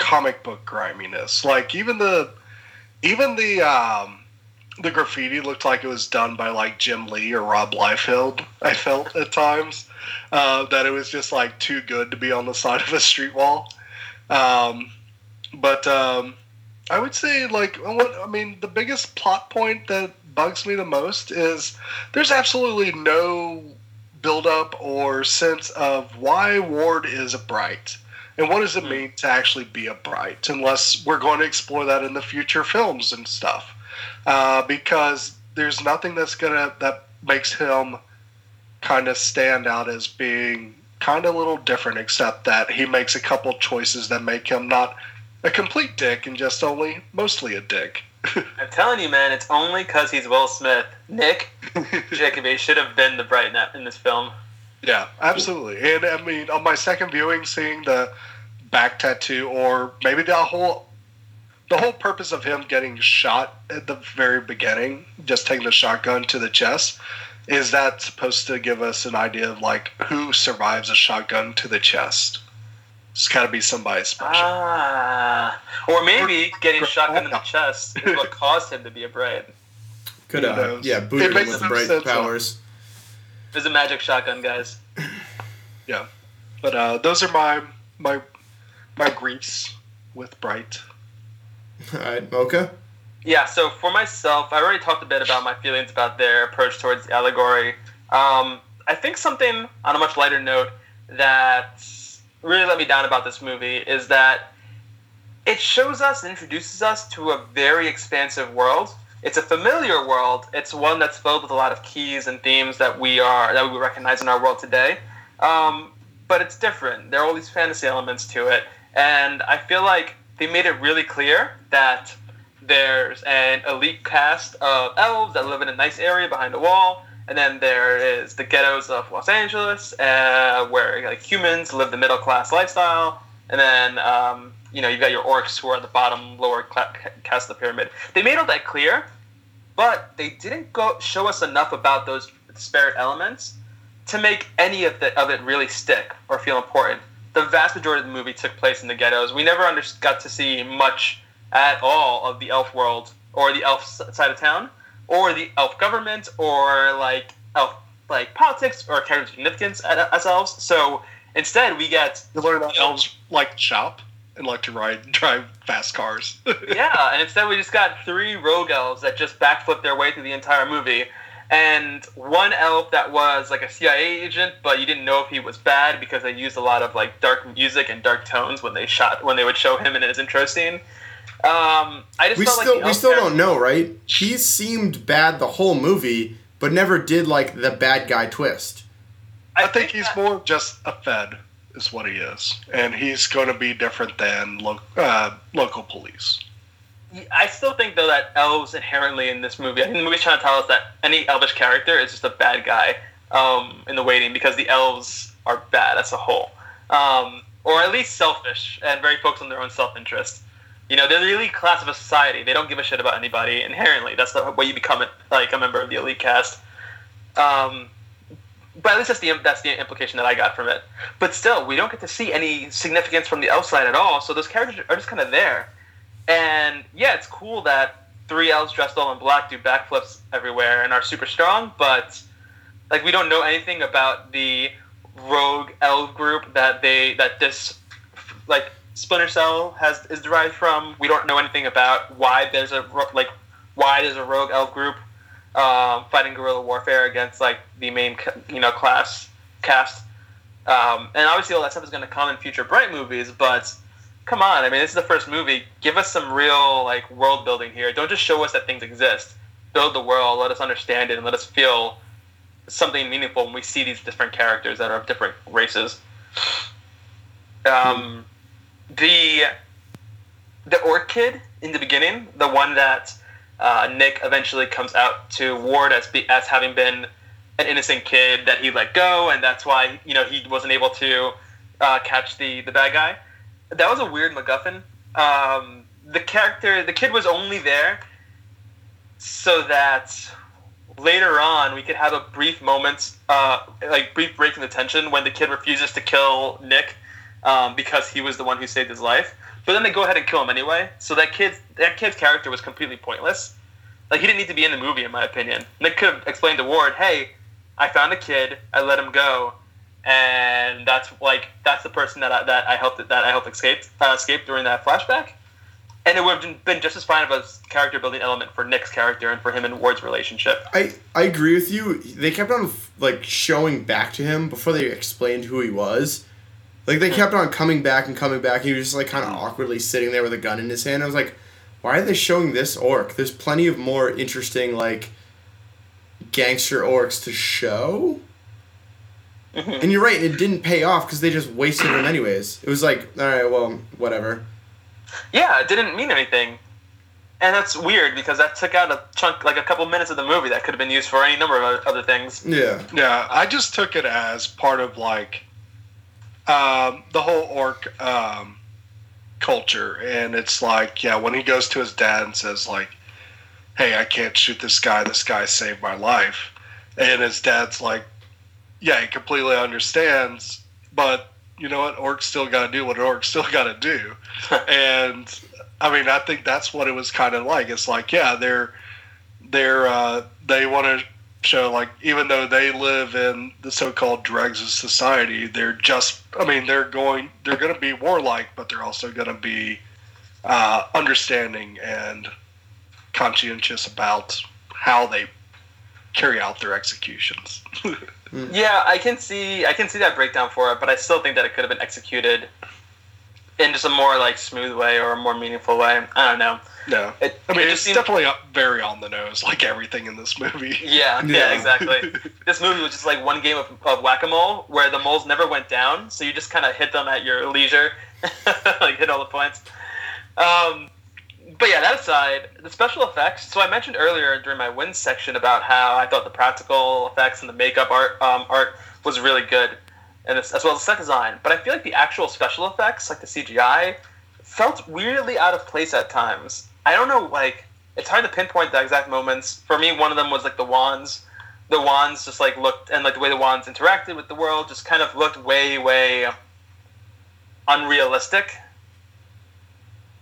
comic book griminess. Like even the even the um, the graffiti looked like it was done by like Jim Lee or Rob Liefeld. I felt at times uh, that it was just like too good to be on the side of a street wall. Um, but um, I would say like what I mean the biggest plot point that bugs me the most is there's absolutely no build up or sense of why Ward is bright. And what does it hmm. mean to actually be a bright? Unless we're going to explore that in the future films and stuff, uh, because there's nothing that's gonna that makes him kind of stand out as being kind of a little different, except that he makes a couple choices that make him not a complete dick and just only mostly a dick. <laughs> I'm telling you, man, it's only because he's Will Smith. Nick <laughs> Jacoby should have been the bright in this film. Yeah, absolutely. And I mean, on my second viewing, seeing the back tattoo, or maybe the whole the whole purpose of him getting shot at the very beginning, just taking the shotgun to the chest, is that supposed to give us an idea of like who survives a shotgun to the chest? It's got to be somebody special. Ah, or maybe getting shotgun in the chest is what <laughs> caused him to be a bright. Could have, yeah, booted him with bright powers. There's a magic shotgun, guys. yeah, but uh, those are my my my griefs with Bright. All right, Mocha. Yeah, so for myself, I already talked a bit about my feelings about their approach towards the allegory. Um, I think something on a much lighter note that really let me down about this movie is that it shows us and introduces us to a very expansive world. It's a familiar world. It's one that's filled with a lot of keys and themes that we are that we recognize in our world today. Um, but it's different. There are all these fantasy elements to it, and I feel like they made it really clear that there's an elite cast of elves that live in a nice area behind a wall, and then there is the ghettos of Los Angeles, uh, where like humans live the middle class lifestyle, and then um, you know you got your orcs who are at the bottom lower cast of the pyramid. They made all that clear, but they didn't go show us enough about those disparate elements to make any of the of it really stick or feel important. The vast majority of the movie took place in the ghettos. We never under, got to see much at all of the elf world or the elf side of town or the elf government or like elf like politics or character significance as elves. So instead, we get You learn that elves like to shop and like to ride <laughs> drive fast cars. <laughs> yeah, and instead we just got three rogue elves that just backflip their way through the entire movie, and one elf that was like a CIA agent, but you didn't know if he was bad because they used a lot of like dark music and dark tones when they shot when they would show him in his intro scene. Um, I just We felt still like we still don't know, right? He seemed bad the whole movie, but never did like the bad guy twist. I think he's that- more just a Fed, is what he is, and he's going to be different than lo- uh, local police. I still think though that elves inherently in this movie, I think the movie's trying to tell us that any elvish character is just a bad guy um, in the waiting because the elves are bad as a whole, um, or at least selfish and very focused on their own self-interest. You know, they're the elite class of a society. They don't give a shit about anybody inherently. That's the way you become like a member of the elite cast. Um, but at least that's the that's the implication that I got from it. But still, we don't get to see any significance from the elf side at all. So those characters are just kind of there. And yeah, it's cool that three elves dressed all in black do backflips everywhere and are super strong, but like we don't know anything about the rogue elf group that they that this like Splinter Cell has is derived from. We don't know anything about why there's a like why there's a rogue elf group um, fighting guerrilla warfare against like the main you know class cast. Um, and obviously all that stuff is going to come in future Bright movies, but come on, I mean this is the first movie. Give us some real like world building here. Don't just show us that things exist. Build the world. Let us understand it, and let us feel something meaningful when we see these different characters that are of different races. Um, the the orc kid in the beginning, the one that uh, Nick eventually comes out to Ward as be, as having been an innocent kid that he let go, and that's why you know he wasn't able to uh, catch the the bad guy. That was a weird MacGuffin. Um, the character, the kid was only there so that later on we could have a brief moment, uh, like brief break in the tension when the kid refuses to kill Nick um, because he was the one who saved his life. But then they go ahead and kill him anyway. So that kid, that kid's character was completely pointless. Like he didn't need to be in the movie, in my opinion. Nick could have explained to Ward, "Hey, I found a kid. I let him go, and that's like that's the person that I, that I helped that I helped escape uh, escape during that flashback." And it would have been just as fine of a character building element for Nick's character and for him and Ward's relationship. I I agree with you. They kept on like showing back to him before they explained who he was. Like they kept on coming back and coming back. He was just like kind of awkwardly sitting there with a gun in his hand. I was like, why are they showing this orc? There's plenty of more interesting like gangster orcs to show. Mhm. And you're right, it didn't pay off because they just wasted him anyways. It was like, all right, well, whatever. Yeah, it didn't mean anything. And that's weird because that took out a chunk, like a couple minutes of the movie that could have been used for any number of other things. Yeah. Yeah, I just took it as part of like um, the whole orc um, culture, and it's like, yeah, when he goes to his dad and says like, "Hey, I can't shoot this guy. This guy saved my life," and his dad's like, "Yeah, he completely understands, but you know what? Orcs still got to do what orcs still <laughs> got to do," <laughs> and I mean, I think that's what it was kind of like. It's like, yeah, they're they're uh, they want to show like even though they live in the so-called dregs of society, they're just I mean they're going they're going to be warlike, but they're also going to be uh, understanding and conscientious about how they carry out their executions. <laughs> Yeah, I can see I can see that breakdown for it, but I still think that it could have been executed in just a more like smooth way or a more meaningful way. I don't know. No, It, I mean it it's seemed- definitely up- very on the nose, like everything in this movie. <laughs> Yeah, yeah, Yeah. exactly. <laughs> this movie was just like one game of, of whack a mole where the moles never went down, so you just kind of hit them at your leisure, <laughs> like hit all the points. Um, but yeah, that aside, the special effects. So I mentioned earlier during my wins section about how I thought the practical effects and the makeup art um, art was really good, and this, as well as the set design. But I feel like the actual special effects, like the CGI, felt weirdly out of place at times. I don't know, like it's hard to pinpoint the exact moments. For me, one of them was like the wands. The wands just like looked, and like the way the wands interacted with the world just kind of looked way, way unrealistic.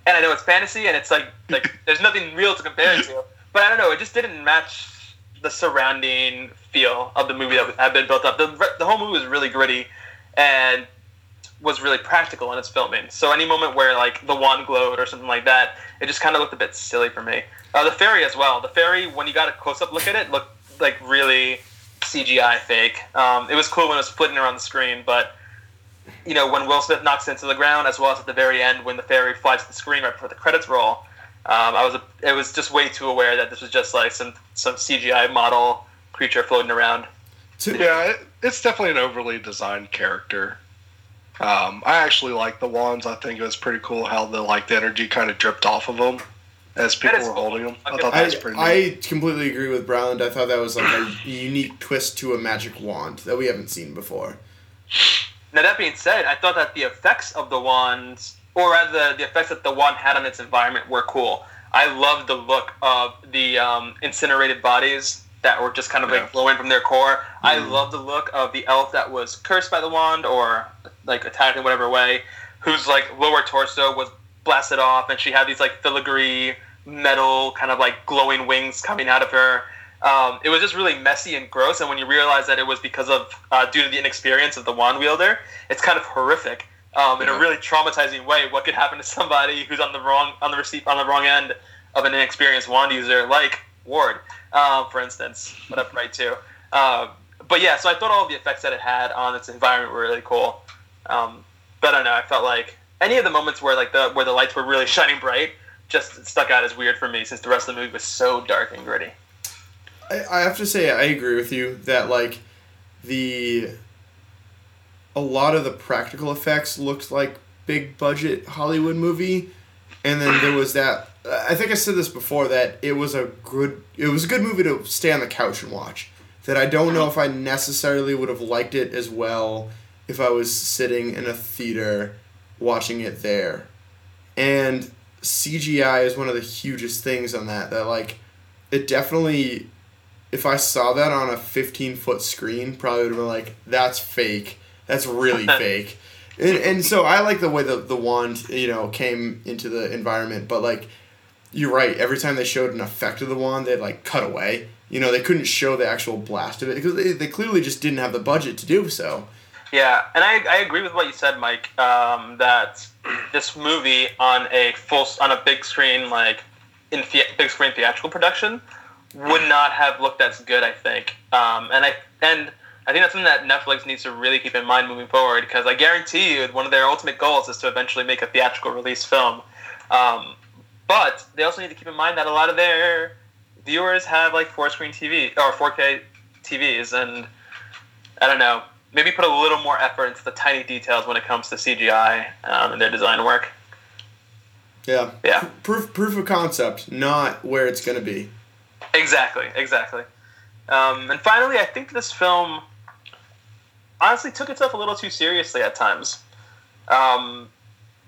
And I know it's fantasy, and it's like like <laughs> there's nothing real to compare it to. But I don't know, it just didn't match the surrounding feel of the movie that had been built up. The the whole movie was really gritty, and was really practical in its filming. So any moment where like the wand glowed or something like that, it just kind of looked a bit silly for me. Uh, the fairy as well. The fairy, when you got a close up look at it, looked like really CGI fake. Um, it was cool when it was flitting around the screen, but you know when Will Smith knocks into the ground, as well as at the very end when the fairy flies to the screen right before the credits roll. Um, I was a, it was just way too aware that this was just like some some CGI model creature floating around. Yeah, it's definitely an overly designed character. Um, I actually like the wands. I think it was pretty cool how the like the energy kind of dripped off of them as people were cool. holding them. I thought that was pretty. neat. I completely agree with Browland. I thought that was like a unique twist to a magic wand that we haven't seen before. Now that being said, I thought that the effects of the wands, or rather the effects that the wand had on its environment, were cool. I loved the look of the um, incinerated bodies that were just kind of Yeah. like glowing from their core. I Mhm. love the look of the elf that was cursed by the wand or like attacked in whatever way, whose like lower torso was blasted off, and she had these like filigree metal kind of like glowing wings coming out of her. Um, it was just really messy and gross, and when you realize that it was because of uh, due to the inexperience of the wand wielder, it's kind of horrific um, in a really traumatizing way. What could happen to somebody who's on the wrong on the receipt on the wrong end of an inexperienced wand user, like Ward, um, for instance, what up right too. Um, but yeah, so I thought all the effects that it had on its environment were really cool. Um, but I don't know, I felt like any of the moments where like the where the lights were really <laughs> shining bright just stuck out as weird for me since the rest of the movie was so dark and gritty. I, I have to say I agree with you that like the a lot of the practical effects looked like big budget Hollywood movie, and then there was that. I think I said this before that it was a good it was a good movie to stay on the couch and watch. That I don't know if I necessarily would have liked it as well if I was sitting in a theater watching it there. And CGI is one of the hugest things on that. That like it definitely if I saw that on a 15 foot screen, probably would have been like, that's fake. That's really <laughs> fake. And, and so I like the way the, the wand, you know, came into the environment, but like, you're right. Every time they showed an effect of the wand, they'd like cut away. You know, they couldn't show the actual blast of it because they, they clearly just didn't have the budget to do so. Yeah, and I, I agree with what you said, Mike. Um, that this movie on a full on a big screen like in the, big screen theatrical production would not have looked as good. I think, um, and I and I think that's something that Netflix needs to really keep in mind moving forward because I guarantee you one of their ultimate goals is to eventually make a theatrical release film. Um, but they also need to keep in mind that a lot of their viewers have like four screen TV or 4K TVs, and I don't know. Maybe put a little more effort into the tiny details when it comes to CGI um, and their design work. Yeah. Yeah. Proof proof of concept, not where it's gonna be. Exactly, exactly. Um, and finally, I think this film honestly took itself a little too seriously at times. Um,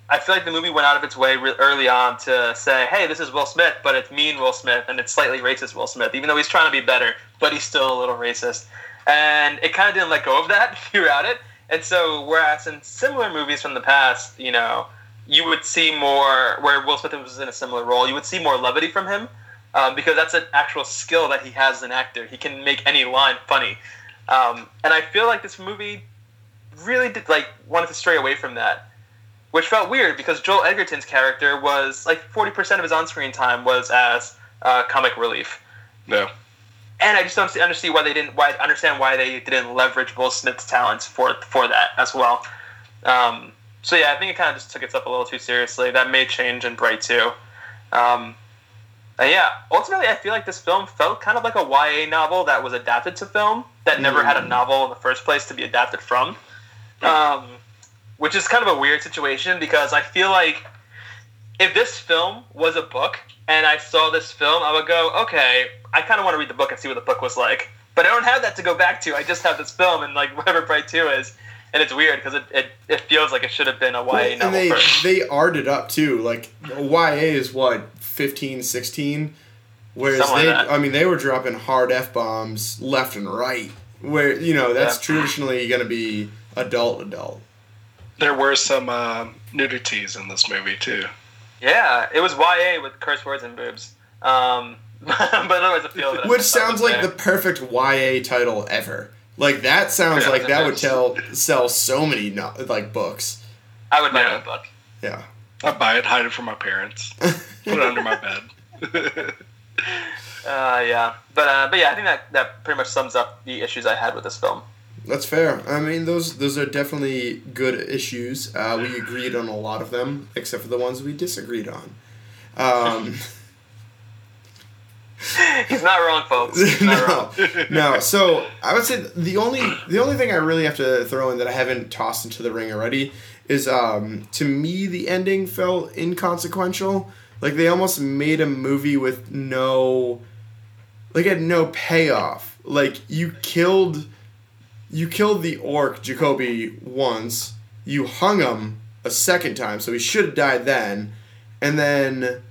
I feel like the movie went out of its way re- early on to say, "Hey, this is Will Smith, but it's mean Will Smith, and it's slightly racist Will Smith, even though he's trying to be better, but he's still a little racist." And it kind of didn't let go of that <laughs> throughout it. And so, whereas in similar movies from the past, you know, you would see more where Will Smith was in a similar role, you would see more levity from him um, because that's an actual skill that he has as an actor. He can make any line funny, um, and I feel like this movie really did like wanted to stray away from that, which felt weird because Joel Edgerton's character was like forty percent of his on-screen time was as uh, comic relief, no. and I just don't see- understand why they didn't why understand why they didn't leverage Will Smith's talents for for that as well. Um, so yeah, I think it kind of just took itself a little too seriously. That may change in Bright too. Um, yeah, ultimately, I feel like this film felt kind of like a YA novel that was adapted to film that never had a mm. novel in the first place to be adapted from. Um, which is kind of a weird situation because I feel like if this film was a book and I saw this film, I would go, okay, I kind of want to read the book and see what the book was like. But I don't have that to go back to. I just have this film and like <laughs> whatever Bright Two is, and it's weird because it, it, it feels like it should have been a YA well, novel. And they first. they art it up too. Like YA is what 15, 16? Whereas Something they, like I mean, they were dropping hard f bombs left and right. Where you know that's yeah. traditionally going to be adult adult. There were some uh, nudities in this movie too. Yeah, it was YA with curse words and boobs. Um, <laughs> but otherwise, it feels which sounds like there. the perfect YA title ever. Like that sounds yeah, like that would tell sell so many no, like books. I would buy yeah. a book. Yeah. I buy it, hide it from my parents, put it under my <laughs> bed. <laughs> <laughs> uh, yeah, but uh, but yeah, I think that that pretty much sums up the issues I had with this film. That's fair. I mean, those those are definitely good issues. Uh, we agreed on a lot of them, except for the ones we disagreed on. Um, <laughs> He's not wrong, folks. <laughs> Not no, wrong. no. So I would say the only the only thing I really have to throw in that I haven't tossed into the ring already is um, to me the ending felt inconsequential. Like they almost made a movie with no, like had no payoff. Like you killed, you killed the orc Jacoby once. You hung him a second time, so he should have died then, and then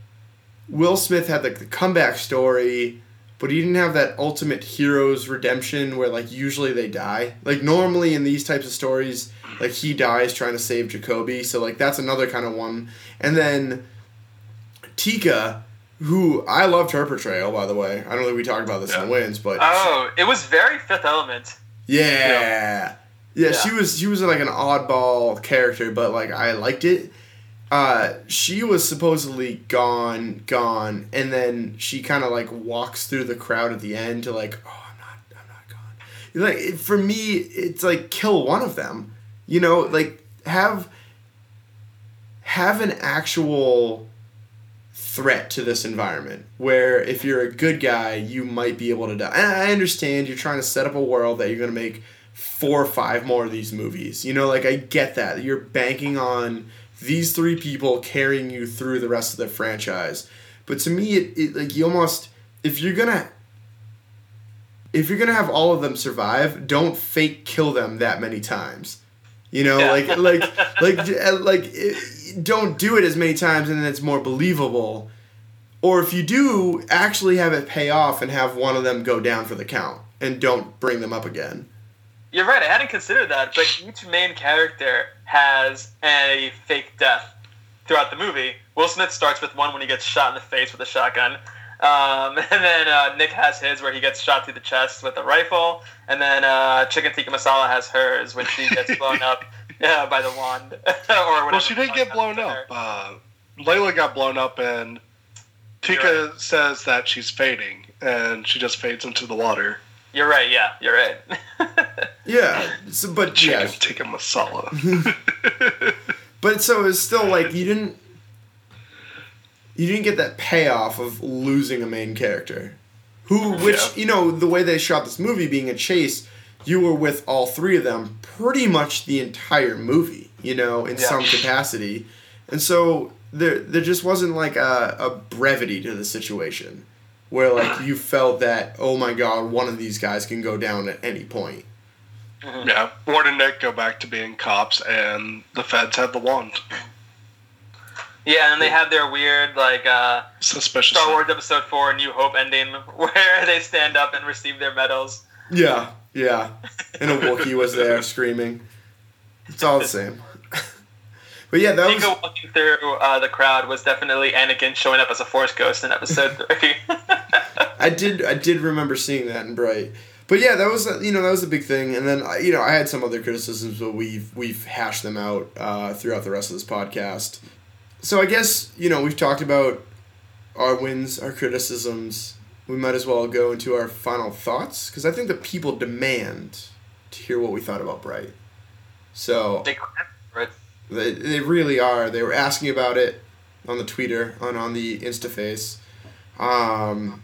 Will Smith had like the comeback story, but he didn't have that ultimate hero's redemption where like usually they die. Like normally in these types of stories, like he dies trying to save Jacoby, so like that's another kind of one. And then Tikka, who I loved her portrayal by the way. I don't think we talked about this yeah. in wins, but oh, she, it was very Fifth Element. Yeah. yeah. yeah. She was she was like an oddball character, but like I liked it uh, she was supposedly gone, gone, and then she kind of like walks through the crowd at the end to like, oh, I'm not, I'm not gone. Like for me, it's like kill one of them, you know, like have have an actual threat to this environment where if you're a good guy, you might be able to die. And I understand you're trying to set up a world that you're gonna make four or five more of these movies. You know, like I get that you're banking on these three people carrying you through the rest of the franchise. But to me, it, it like you almost if you're gonna if you're gonna have all of them survive, don't fake kill them that many times. You know, yeah. like like like <laughs> like it, don't do it as many times, and then it's more believable. Or if you do, actually have it pay off and have one of them go down for the count, and don't bring them up again. You're right. I hadn't considered that, but each main character has a fake death throughout the movie. Will Smith starts with one when he gets shot in the face with a shotgun. Um, <laughs> and then uh, Nick has his where he gets shot through the chest with a rifle. And then uh, Chicken Tikka Masala has hers when she gets blown up uh, <laughs> by the wand. <laughs> or whatever. Well, she didn't get blown up. Uh, Leilah got blown up, and Tikka right. says that she's fading, and she just fades into the water. You're right. Yeah, you're right. <laughs> yeah, so, but Chicken yeah, tikka masala. but so it's still like you didn't you didn't get that payoff of losing a main character, who which yeah. you know the way they shot this movie being a chase, you were with all three of them pretty much the entire movie, you know, in yeah. some capacity, and so there there just wasn't like a, a brevity to the situation where like you <clears throat> felt that oh my god one of these guys can go down at any point. Mm-hmm. yeah ward and nick go back to being cops and the feds have the wand. Yeah and they have their weird like uh suspicious. Star wars episode 4 new hope ending <laughs> where they stand up and receive their medals. Yeah yeah and a wookie was there screaming it's all the same <laughs> but yeah, that Nico was walking through uh, the crowd was definitely Anakin showing up as a Force ghost in Episode <laughs> Three. <laughs> I did, I did remember seeing that in Bright. But yeah, that was you know that was a big thing, and then you know I had some other criticisms, but we've we've hashed them out uh, throughout the rest of this podcast. So I guess you know we've talked about our wins, our criticisms. We might as well go into our final thoughts because I think the people demand to hear what we thought about Bright. So they, right? They, they really are. They were asking about it on the Twitter, on on the InstaFace. Um,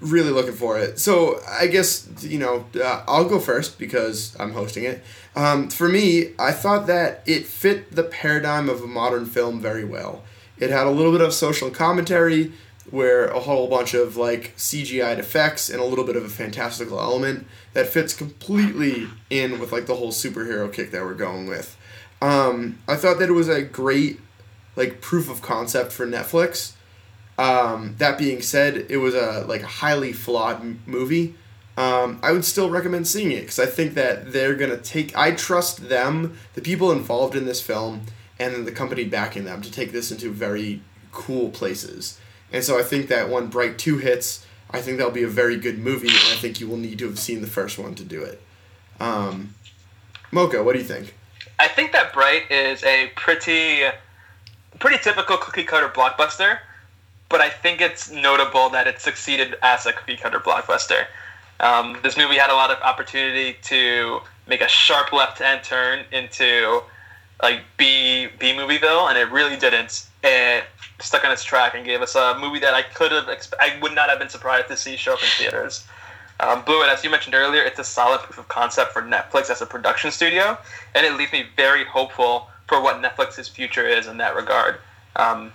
really looking for it. So I guess you know uh, I'll go first because I'm hosting it. Um, for me, I thought that it fit the paradigm of a modern film very well. It had a little bit of social commentary, where a whole bunch of like CGI effects and a little bit of a fantastical element that fits completely in with like the whole superhero kick that we're going with. Um, I thought that it was a great like proof of concept for Netflix. Um, that being said, it was a like a highly flawed m- movie. Um, I would still recommend seeing it because I think that they're gonna take. I trust them, the people involved in this film, and the company backing them to take this into very cool places. And so I think that when Bright Two hits, I think that'll be a very good movie, and I think you will need to have seen the first one to do it. Um, Mocha, what do you think? I think that Bright is a pretty, pretty typical cookie cutter blockbuster, but I think it's notable that it succeeded as a cookie cutter blockbuster. Um, this movie had a lot of opportunity to make a sharp left hand turn into like B B Movieville, and it really didn't. It stuck on its track and gave us a movie that I could have exp- I would not have been surprised to see show up in theaters. Um, Blue, as you mentioned earlier, it's a solid proof of concept for Netflix as a production studio, and it leaves me very hopeful for what Netflix's future is in that regard. Um,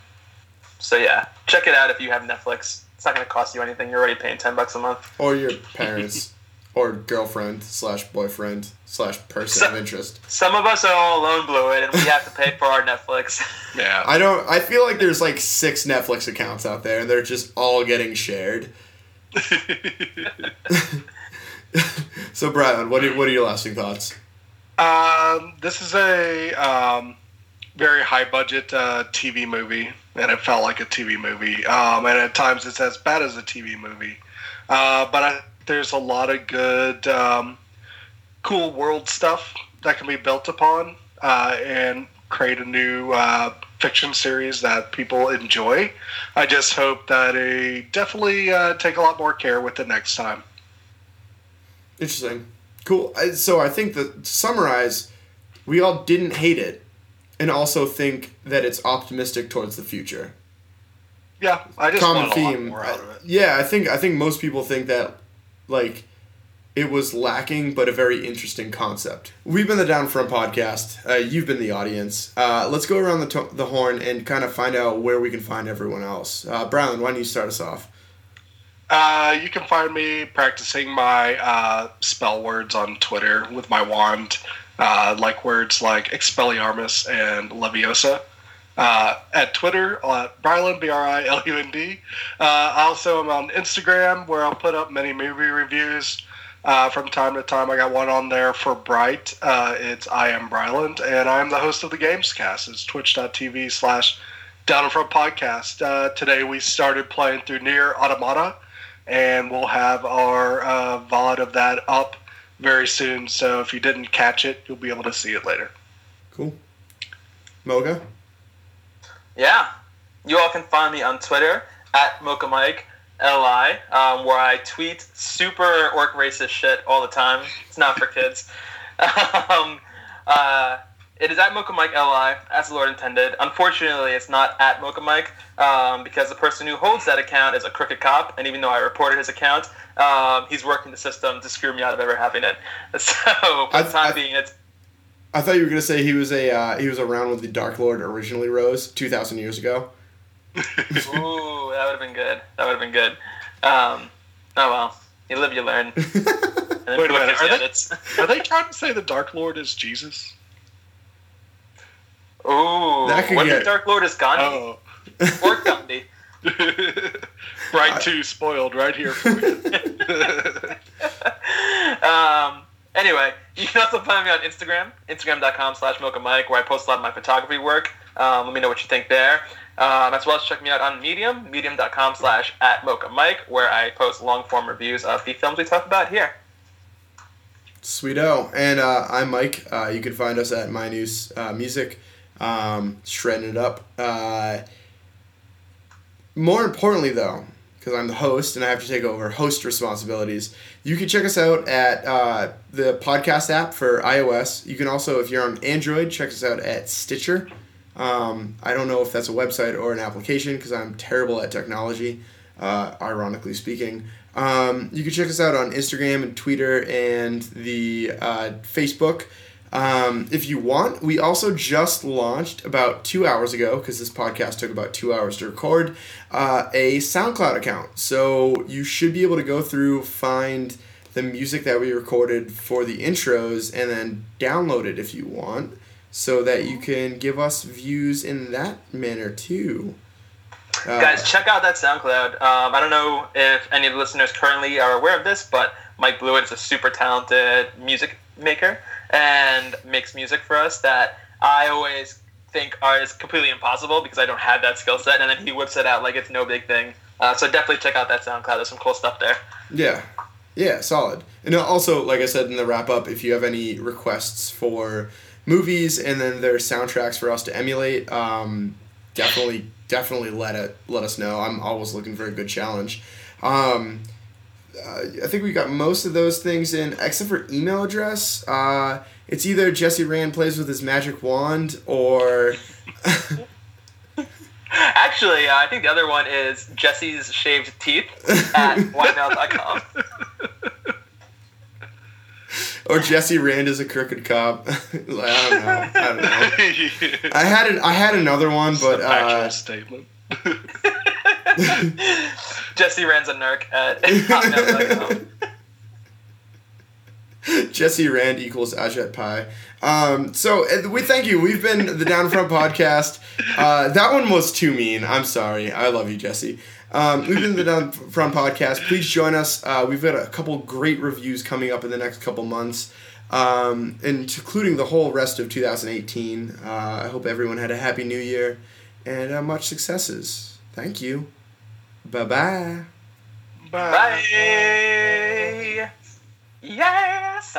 so yeah, check it out if you have Netflix. It's not going to cost you anything. You're already paying ten bucks a month. Or your parents, or girlfriend slash boyfriend slash person So- of interest. Some of us are all alone, Blue, It, and we have to pay for our Netflix. <laughs> Yeah. I don't. I feel like there's like six Netflix accounts out there, and they're just all getting shared. <laughs> So, Brian, what are, what are your lasting thoughts? Um, this is a um, very high budget uh, TV movie, and it felt like a TV movie. Um, and at times it's as bad as a TV movie. Uh, but I, there's a lot of good, um, cool world stuff that can be built upon uh, and create a new uh, fiction series that people enjoy. I just hope that they definitely uh, take a lot more care with it next time. Interesting. Cool. So, I think that to summarize, we all didn't hate it, and also think that it's optimistic towards the future. Yeah, I just Common want a lot theme. more out of it. Yeah, I think I think most people think that, like, it was lacking, but a very interesting concept. We've been the Down Front podcast. Uh, you've been the audience. Uh, let's go around the, to- the horn and kind of find out where we can find everyone else. Uh, Brown, why don't you start us off? Uh, you can find me practicing my uh, spell words on Twitter with my wand, uh, like words like Expelliarmus and Leviosa. Uh, at Twitter, uh, Brilund, B R I L U N D. Uh, also am on Instagram where I'll put up many movie reviews uh, from time to time. I got one on there for Bright. Uh, it's I am Brilund, and I'm the host of the Gamescast. It's twitch.tv slash Down in Front Podcast. Uh, today we started playing through NieR Automata and we'll have our VOD of that up very soon. So if you didn't catch it, you'll be able to see it later. Cool. Mocha? Yeah. You all can find me on Twitter at Mocha Mike Li, um, where I tweet super orc racist shit all the time. It's not for kids. <laughs> um, uh, it is at Mocha Mike Li, as the Lord intended. Unfortunately, it's not at Mocha Mike um, because the person who holds that account is a crooked cop, and even though I reported his account, um, he's working the system to screw me out of ever having it. <laughs> So for the time being, it's I thought you were gonna say he was a uh, he was around when the Dark Lord originally rose two thousand years ago. <laughs> Ooh, that would have been good. That would have been good. Um, oh well, you live, you learn. <laughs> And Wait a minute, are they- Are they trying to say the Dark Lord is Jesus? Ooh, That could what get- if Dark Lord is Gandhi Oh. or Gandhi? <laughs> right two spoiled right here for you. um, anyway, you can also find me on Instagram, instagram.com slash Mike, where I post a lot of my photography work. Um, let me know what you think there. Um, as well as check me out on Medium, medium.com slash at Mike, where I post long form reviews of the films we talk about here. Sweeto. And uh, I'm Mike. Uh, you can find us at My News uh, Music, um, shredding it up. Uh, more importantly, though, because I'm the host and I have to take over host responsibilities. You can check us out at uh, the podcast app for iOS. You can also, if you're on Android, check us out at Stitcher. Um, I don't know if that's a website or an application because I'm terrible at technology, uh, ironically speaking. Um, you can check us out on Instagram and Twitter and the uh, Facebook. Um, if you want, we also just launched about two hours ago, because this podcast took about two hours to record, uh, a SoundCloud account. So you should be able to go through, find the music that we recorded for the intros, and then download it if you want, so that you can give us views in that manner too. Uh, Guys, check out that SoundCloud. Um, I don't know if any of the listeners currently are aware of this, but Mike Blewett is a super talented music maker and makes music for us that I always think are is completely impossible because I don't have that skill set, and then he whips it out like it's no big thing. Uh, so definitely check out that SoundCloud. There's some cool stuff there. Yeah, yeah, solid. And also, like I said in the wrap up, if you have any requests for movies and then their soundtracks for us to emulate, um, definitely definitely let it let us know. I'm always looking for a good challenge. Um, uh, I think we got most of those things in, except for email address. Uh, it's either Jesse Rand plays with his magic wand or. <laughs> Actually, uh, I think the other one is Jesse's shaved teeth at <laughs> ymail.com. or Jesse Rand is a crooked cop. <laughs> I don't know. I don't know. I had an, I had another one, but uh, statement. <laughs> Jesse Rand's a narc at <laughs> Jesse Rand equals Ajit Pai. Um, so we thank you. We've been the Down Front podcast. Uh, that one was too mean. I'm sorry. I love you, Jesse. Um, we've been the Down Front podcast. Please join us. Uh, we've got a couple great reviews coming up in the next couple months, um, including the whole rest of 2018. Uh, I hope everyone had a happy new year and uh, much successes. Thank you. Bye-bye. Bye. Bye. Yes.